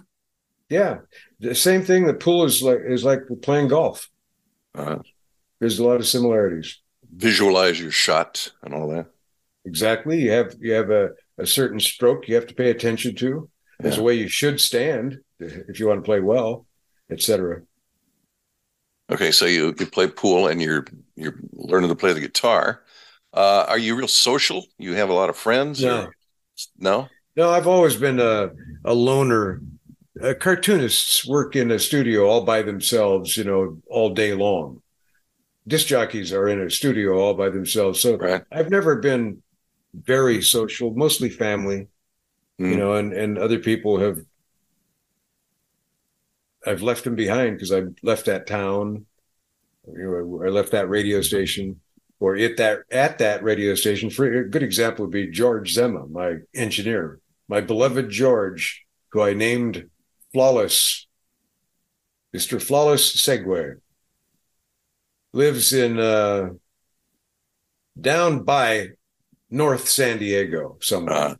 yeah. The same thing. The pool is like is like playing golf. Uh, There's a lot of similarities. visualize your shot and all that. Exactly. You have you have a, a certain stroke you have to pay attention to. There's Yeah. a way you should stand if you want to play well, etc. Okay, so you, you play pool and you're you're learning to play the guitar. Uh, are you real social? You have a lot of friends? No. or- no. No, I've always been a a loner. Uh, cartoonists work in a studio all by themselves, you know, all day long. Disc jockeys are in a studio all by themselves. So Right. I've never been very social, mostly family, you Mm. know, and and other people have. I've left them behind because I left that town. You know, I left that radio station, or at that at that radio station. For a good example would be George Zema, my engineer, my beloved George, who I named Flawless, Mister Flawless Segue, lives in uh, down by North San Diego somewhere. Uh,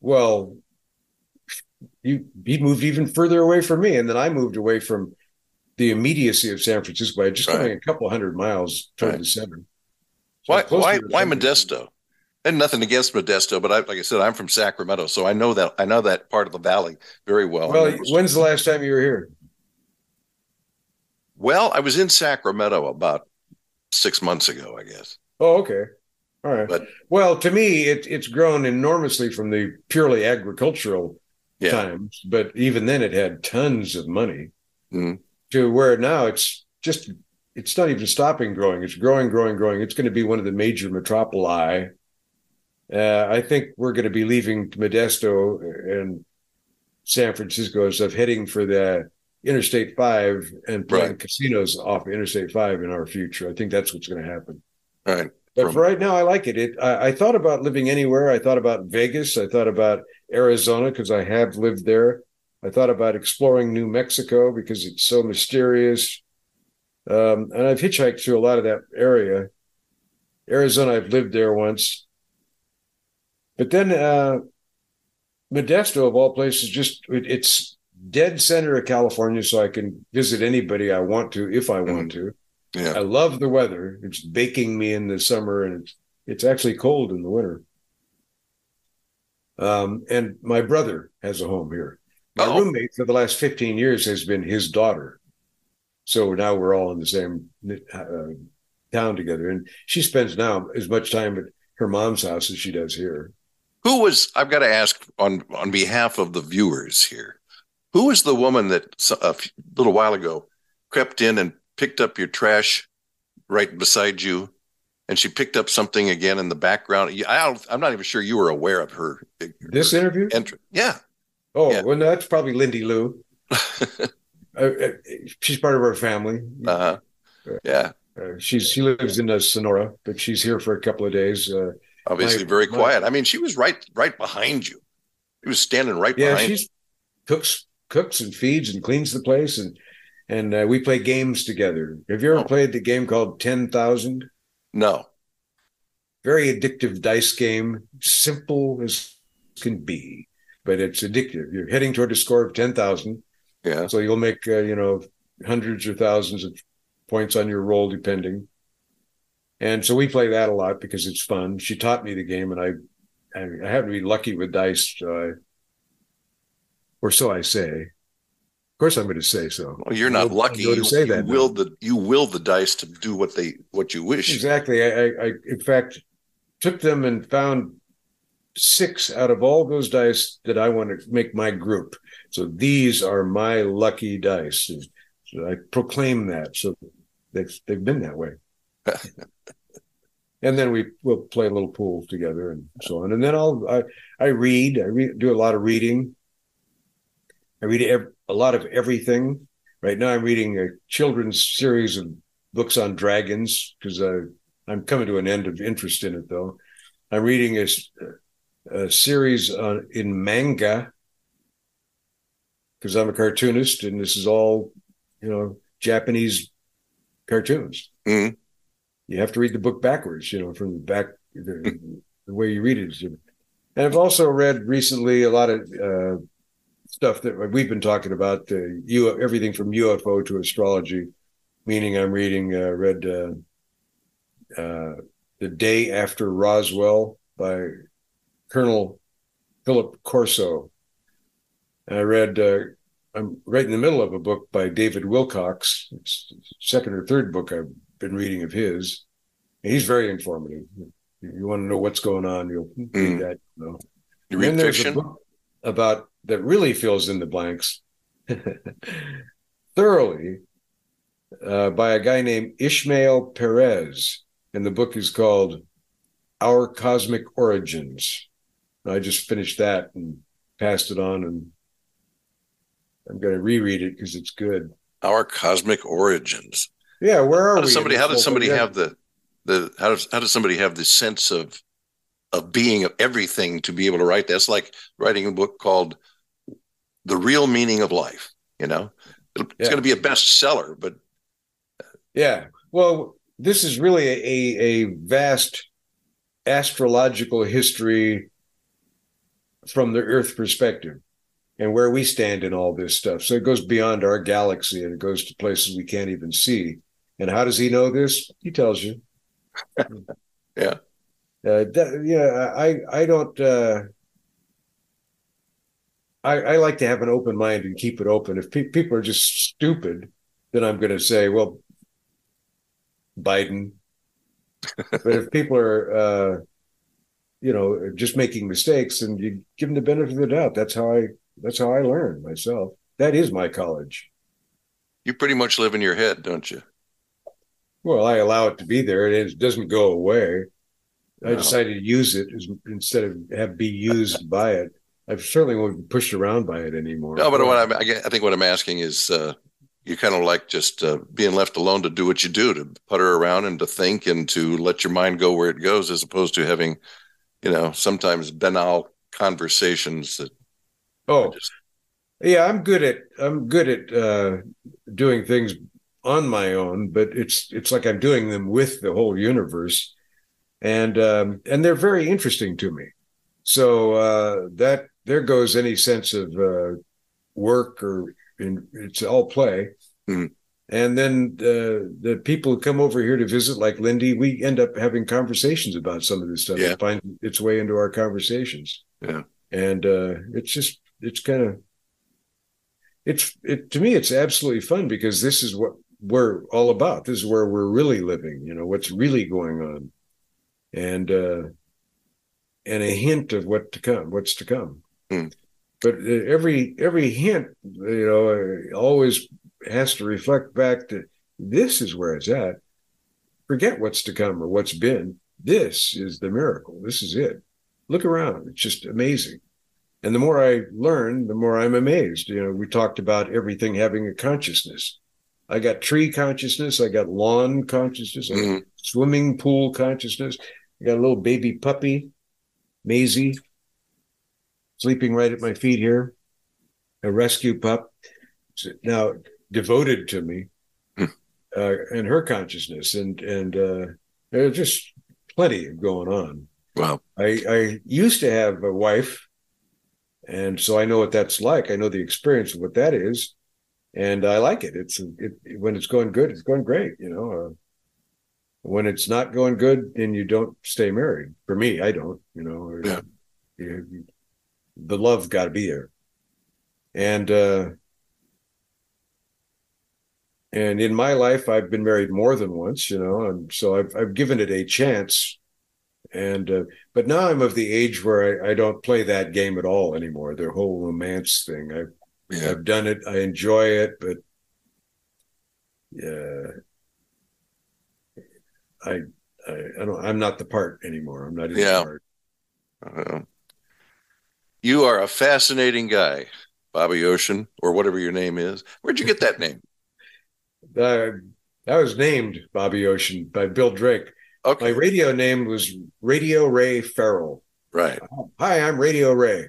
Well, you he moved even further away from me, and then I moved away from the immediacy of San Francisco. I just Right. going a couple hundred miles toward Right. the center. So why why why Modesto? And nothing against Modesto, but I, like I said, I'm from Sacramento, so I know that I know that part of the valley very well. Well, when's the last time you were here? well, I was in Sacramento about six months ago, I guess. Oh, okay. All right. But- well, to me, it, it's grown enormously from the purely agricultural Yeah, times, but even then, it had tons of money Mhm. to where now it's just it's not even stopping growing. It's growing, growing, growing. It's going to be one of the major metropoli. Uh, I think we're going to be leaving Modesto and San Francisco and stuff, heading for the Interstate Five and playing Right. casinos off Interstate Five in our future. I think that's what's going to happen. All right. But From- for right now, I like it. It I, I thought about living anywhere. I thought about Vegas. I thought about Arizona because I have lived there. I thought about exploring New Mexico because it's so mysterious. Um, and I've hitchhiked through a lot of that area. Arizona, I've lived there once. But then uh, Modesto, of all places, just it, it's dead center of California, so I can visit anybody I want to if I want to. Yeah. I love the weather. It's baking me in the summer, and it's it's actually cold in the winter. Um, and my brother has a home here. My Oh. roommate for the last 15 years has been his daughter. So now we're all in the same uh, town together. And she spends now as much time at her mom's house as she does here. Who was? I've got to ask on on behalf of the viewers here. Who was the woman that a little while ago crept in and picked up your trash right beside you, and she picked up something again in the background? I don't, I'm not even sure you were aware of her. This interview? entry. Yeah. Oh, Yeah. well, no, that's probably Lindy Lou. uh, uh, she's part of our family. Uh-huh. Yeah. Uh, she's she lives in uh, Sonora, but she's here for a couple of days. Uh, Obviously, My- very my- quiet. I mean, she was right right behind you. She was standing right yeah, behind. she's cooks cooks and feeds and cleans the place, and and uh, we play games together. Have you ever Oh. played the game called Ten Thousand? No. Very addictive dice game, simple as can be, but it's addictive. You're heading toward a score of ten thousand, Yeah. so you'll make uh, you know hundreds or thousands of points on your roll, depending. And so we play that a lot because it's fun. She taught me the game, and I I, I happen to be lucky with dice, so I, or so I say. Of course, I'm going to say so. Well, you're not I'll- lucky. You, say you that now. willed the you willed the dice to do what they what you wish. Exactly. I, I, I, in fact, took them and found six out of all those dice that I want to make my group. So these are my lucky dice. So I proclaim that. So they've they've been that way. and then we will play a little pool together and so on. And then I'll I I read. I read, do a lot of reading. I read ev- a lot of everything. Right now, I'm reading a children's series of books on dragons because uh, I'm coming to an end of interest in it. Though I'm reading a series on, in manga because I'm a cartoonist, and this is all you know Japanese cartoons. Mhm. You have to read the book backwards, you know, from the back the, the way you read it. And I've also read recently a lot of uh, stuff that we've been talking about the U everything from UFO to astrology. Meaning, I'm reading uh, read uh, uh, the day after Roswell by Colonel Philip Corso. And I read. Uh, I'm right in the middle of a book by David Wilcock. It's the second or third book I've been reading of his. And he's very informative. If you want to know what's going on, you'll read Mm. that. You know. You And read fiction. a book about that really fills in the blanks thoroughly uh, by a guy named Ishmael Perez, and the book is called "Our Cosmic Origins." I just finished that and passed it on, and I'm going to reread it because it's good. Our cosmic origins. Yeah, where are How we? does somebody? How this does somebody thing? have the the? How does how does somebody have the sense of of being of everything to be able to write? That's like writing a book called "The Real Meaning of Life." You know, it's Yeah. going to be a bestseller, but Yeah. Well, this is really a, a, vast astrological history from the Earth perspective and where we stand in all this stuff. So it goes beyond our galaxy and it goes to places we can't even see. And how does he know this? He tells you. Yeah. Uh, that, yeah, I I don't. Uh, I I like to have an open mind and keep it open. If pe- people are just stupid, then I'm going to say, well, Biden. but if people are, uh, you know, just making mistakes, and you give them the benefit of the doubt. That's how I. That's how I learn myself. That is my college. you pretty much live in your head, don't you? Well, I allow it to be there, and it doesn't go away. I decided to use it as, instead of have be used by it. I certainly won't be pushed around by it anymore. No, but what I'm, I think what I'm asking is, uh, you kind of like just uh, being left alone to do what you do, to putter around and to think and to let your mind go where it goes, as opposed to having, you know, sometimes banal conversations that oh, just yeah, I'm good at I'm good at uh, doing things on my own, but it's it's like I'm doing them with the whole universe, and um, and they're very interesting to me. So uh, that there goes any sense of uh, work or in, it's all play. Mhm. And then uh, the people who come over here to visit, like Lindy, we end up having conversations about some of this stuff. Yeah. It finds its way into our conversations. Yeah. And uh, it's just, it's kind of, it's, it to me, it's absolutely fun because this is what we're all about. This is where we're really living, you know, what's really going on. And, uh, and a hint of what to come, what's to come. Hmm. But uh, every every hint, you know, uh, always has to reflect back to this is where it's at. Forget what's to come or what's been. This is the miracle. This is it. Look around. It's just amazing. And the more I learn, the more I'm amazed. You know, we talked about everything having a consciousness. I got tree consciousness. I got lawn consciousness. I got swimming pool consciousness. I got a little baby puppy, Maisie, sleeping right at my feet here. A rescue pup, now devoted to me, Hmm. uh, and her consciousness, and and uh, there's just plenty going on. Wow. I, I used to have a wife, and so I know what that's like. I know the experience of what that is, and I like it. It's it, when it's going good, it's going great. You know, uh, when it's not going good, then you don't stay married. For me, I don't. You know, or- Yeah. you- the love got to be there, and uh, and in my life, I've been married more than once. You know, and so I've I've given it a chance and uh, but now I'm of the age where I, I don't play that game at all anymore. The whole romance thing. I've Yeah. I've done it. I enjoy it, but yeah, I I, I don't. I'm not the part anymore. I'm not in Yeah. the part. Uh, you are a fascinating guy, Bobby Ocean, or whatever your name is. Where'd you get that name? Uh, I was named Bobby Ocean by Bill Drake. My radio name was Radio Ray Farrell. Right. Hi, I'm Radio Ray.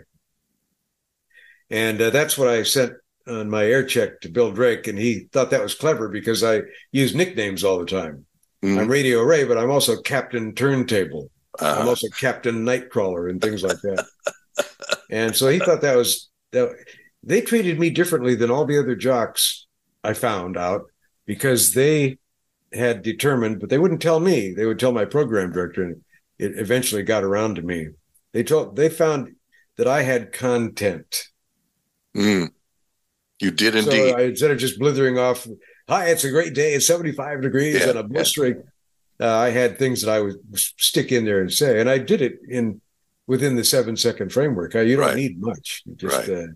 And uh, that's what I sent on my air check to Bill Drake. And he thought that was clever because I use nicknames all the time. Mhm. I'm Radio Ray, but I'm also Captain Turntable. I'm Uh, also Captain Nightcrawler and things like that. and so he thought that was that they treated me differently than all the other jocks I found out because they had determined, but they wouldn't tell me. They would tell my program director, and it eventually got around to me. They told they found that I had content. mm. You did So indeed. I, instead of just blithering off, "Hi, it's a great day. It's 75 degrees Yeah, and a blistering," uh, I had things that I would stick in there and say, and I did it in within the seven second framework. Uh, you don't Right. need much. You Just Right.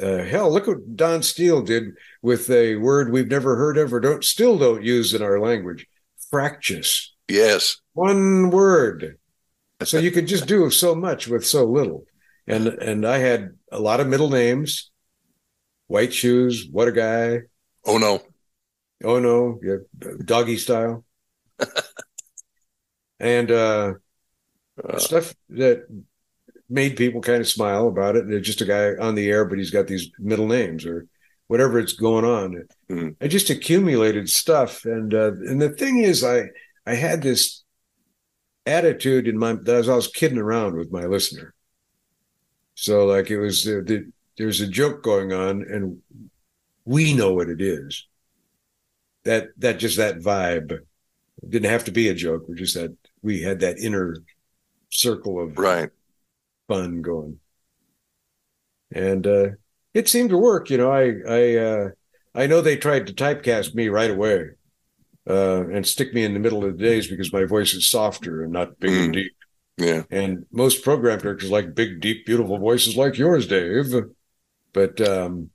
uh, uh, hell, look what Don Steele did with a word we've never heard of or don't still don't use in our language, fractious. yes. One word. So you could just do so much with so little. And and I had a lot of middle names, white shoes, what a guy. Oh no. Oh no, yeah, doggy style. and uh, Uh, stuff that made people kind of smile about it. And it's just a guy on the air, but he's got these middle names or whatever it's going on. Mhm. I just accumulated stuff, and uh, and the thing is, I I had this attitude in my that as I was kidding around with my listener. So like it was uh, the, there's a joke going on, and we know what it is. That that just that vibe it didn't have to be a joke. We're just that we had that inner circle of right. fun going. And uh it seemed to work, you know. I I uh I know they tried to typecast me right away. Uh and stick me in the middle of the days because my voice is softer and not big and Mm. deep. Yeah. And most program directors like big, deep, beautiful voices like yours, Dave. But um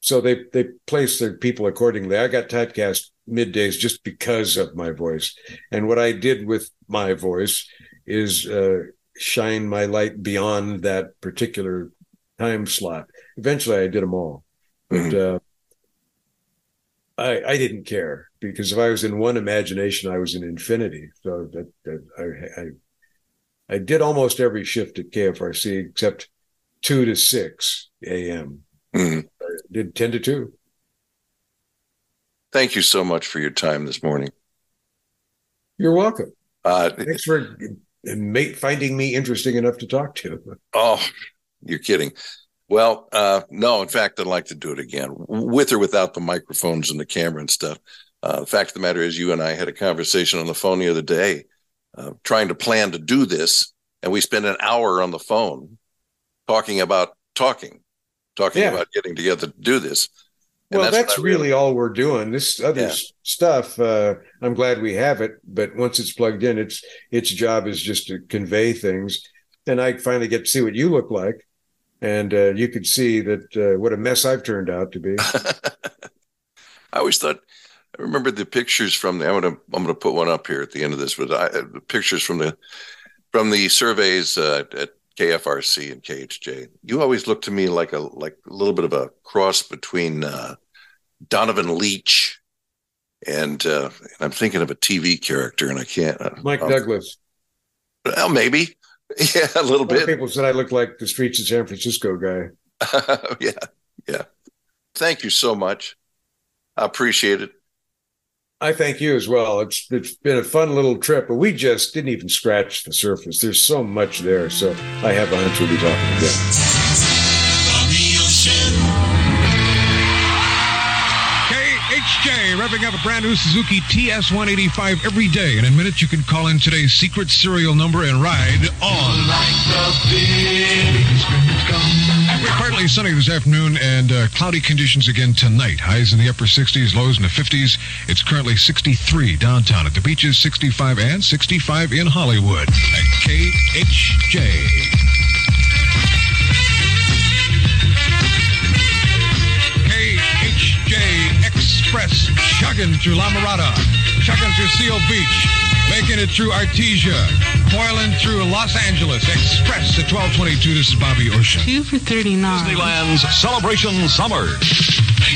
so they they place their people accordingly. I got typecast middays just because of my voice. And what I did with my voice is uh, shine my light beyond that particular time slot. Eventually, I did them all, but uh, I I didn't care because if I was in one imagination, I was in infinity. So that, that I, I I did almost every shift at KFRC except two to six a.m. Mhm. I did ten to two. Thank you so much for your time this morning. You're welcome. Uh, Thanks for mate finding me interesting enough to talk to. oh, you're kidding. Well, uh, no, in fact, I'd like to do it again with or without the microphones and the camera and stuff. Uh, the fact of the matter is, you and I had a conversation on the phone the other day, uh, trying to plan to do this, and we spent an hour on the phone talking about talking, talking Yeah. about getting together to do this. Well, that's, what I really all we're doing. This other Yeah. stuff, uh, I'm glad we have it, but once it's plugged in, its its job is just to convey things. And I finally get to see what you look like, and uh, you could see that uh, what a mess I've turned out to be. I always thought I remember the pictures from the. I'm gonna I'm gonna put one up here at the end of this, but I, the pictures from the from the surveys uh, at KFRC and KHJ. You always look to me like a like a little bit of a cross between uh, Donovan Leitch and, uh, and I'm thinking of a TV character, and I can't. uh, Mike uh, Douglas. Well, maybe. Yeah, a little bit. people said I look like the streets of San Francisco guy. yeah, yeah. Thank you so much. I appreciate it. I thank you as well. It's it's been a fun little trip, but we just didn't even scratch the surface. There's so much there. So I have a hunch we'll be talking again. KHJ revving up a brand new Suzuki TS 185 every day. And in minutes, you can call in today's secret serial number and ride on. We're partly sunny this afternoon and uh, cloudy conditions again tonight. Highs in the upper 60s, lows in the 50s. It's currently 63 downtown at the beaches, 65 and 65 in Hollywood at KHJ. Express chugging through La Mirada, chugging through Seal Beach, making it through Artesia, coiling through Los Angeles Express at 1222. This is Bobby Ocean. Two for 39. Disneyland's Celebration Summer. There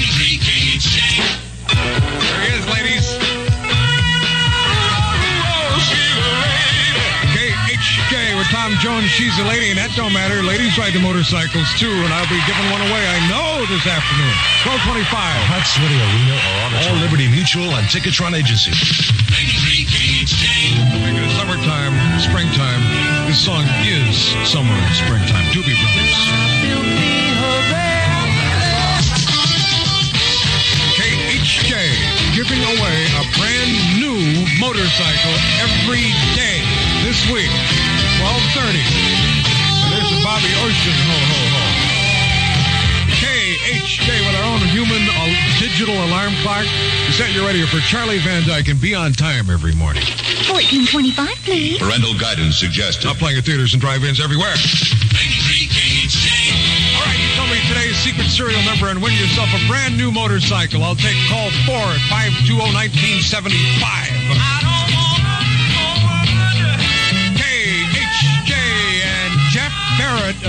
he is, ladies. KHJ with Tom Jones, she's a lady, and that don't matter. Ladies ride the motorcycles too, and I'll be giving one away, I know, this afternoon. 1225. Hot City Arena or All Liberty Mutual and Ticketron Agency. Summertime, springtime. This song is summer and springtime. Set your radio for Charlie Van Dyke and be on time every morning. 1425, please. Parental guidance suggested. Not playing at theaters and drive-ins everywhere. All right, you tell me today's secret serial number and win yourself a brand new motorcycle. I'll take call four at 520-1975.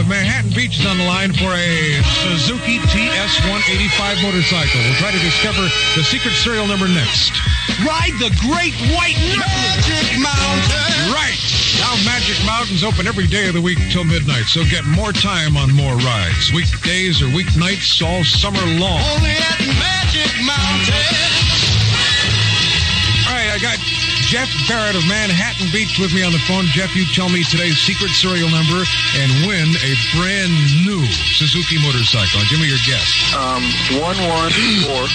Of Manhattan Beach is on the line for a Suzuki TS-185 motorcycle. We'll try to discover the secret serial number next. Ride the Great White Magic Mountain. Right. Now Magic Mountain's open every day of the week till midnight, so get more time on more rides. Weekdays or weeknights all summer long. Only at Magic Mountain. All right, I got Jeff Barrett of Manhattan Beach with me on the phone. Jeff, you tell me today's secret serial number and win a brand new Suzuki motorcycle. Give me your guess. Um, one one four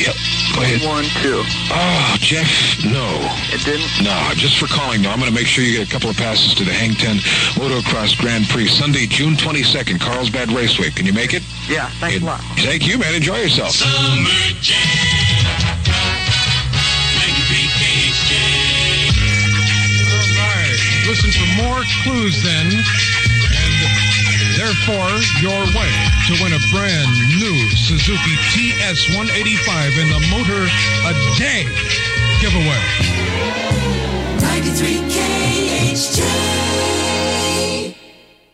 Yep. Go ahead. one two. Oh, Jeff, no. It didn't. No, just for calling, though. I'm going to make sure you get a couple of passes to the Hang 10 Motocross Grand Prix Sunday, June 22nd, Carlsbad Raceway. Can you make it? Yeah. Thanks It- a lot. Thank you, man. Enjoy yourself. Summer Jam. more clues then, and therefore your way to win a brand new Suzuki TS 185 in the Motor a Day giveaway. 93 KHJ.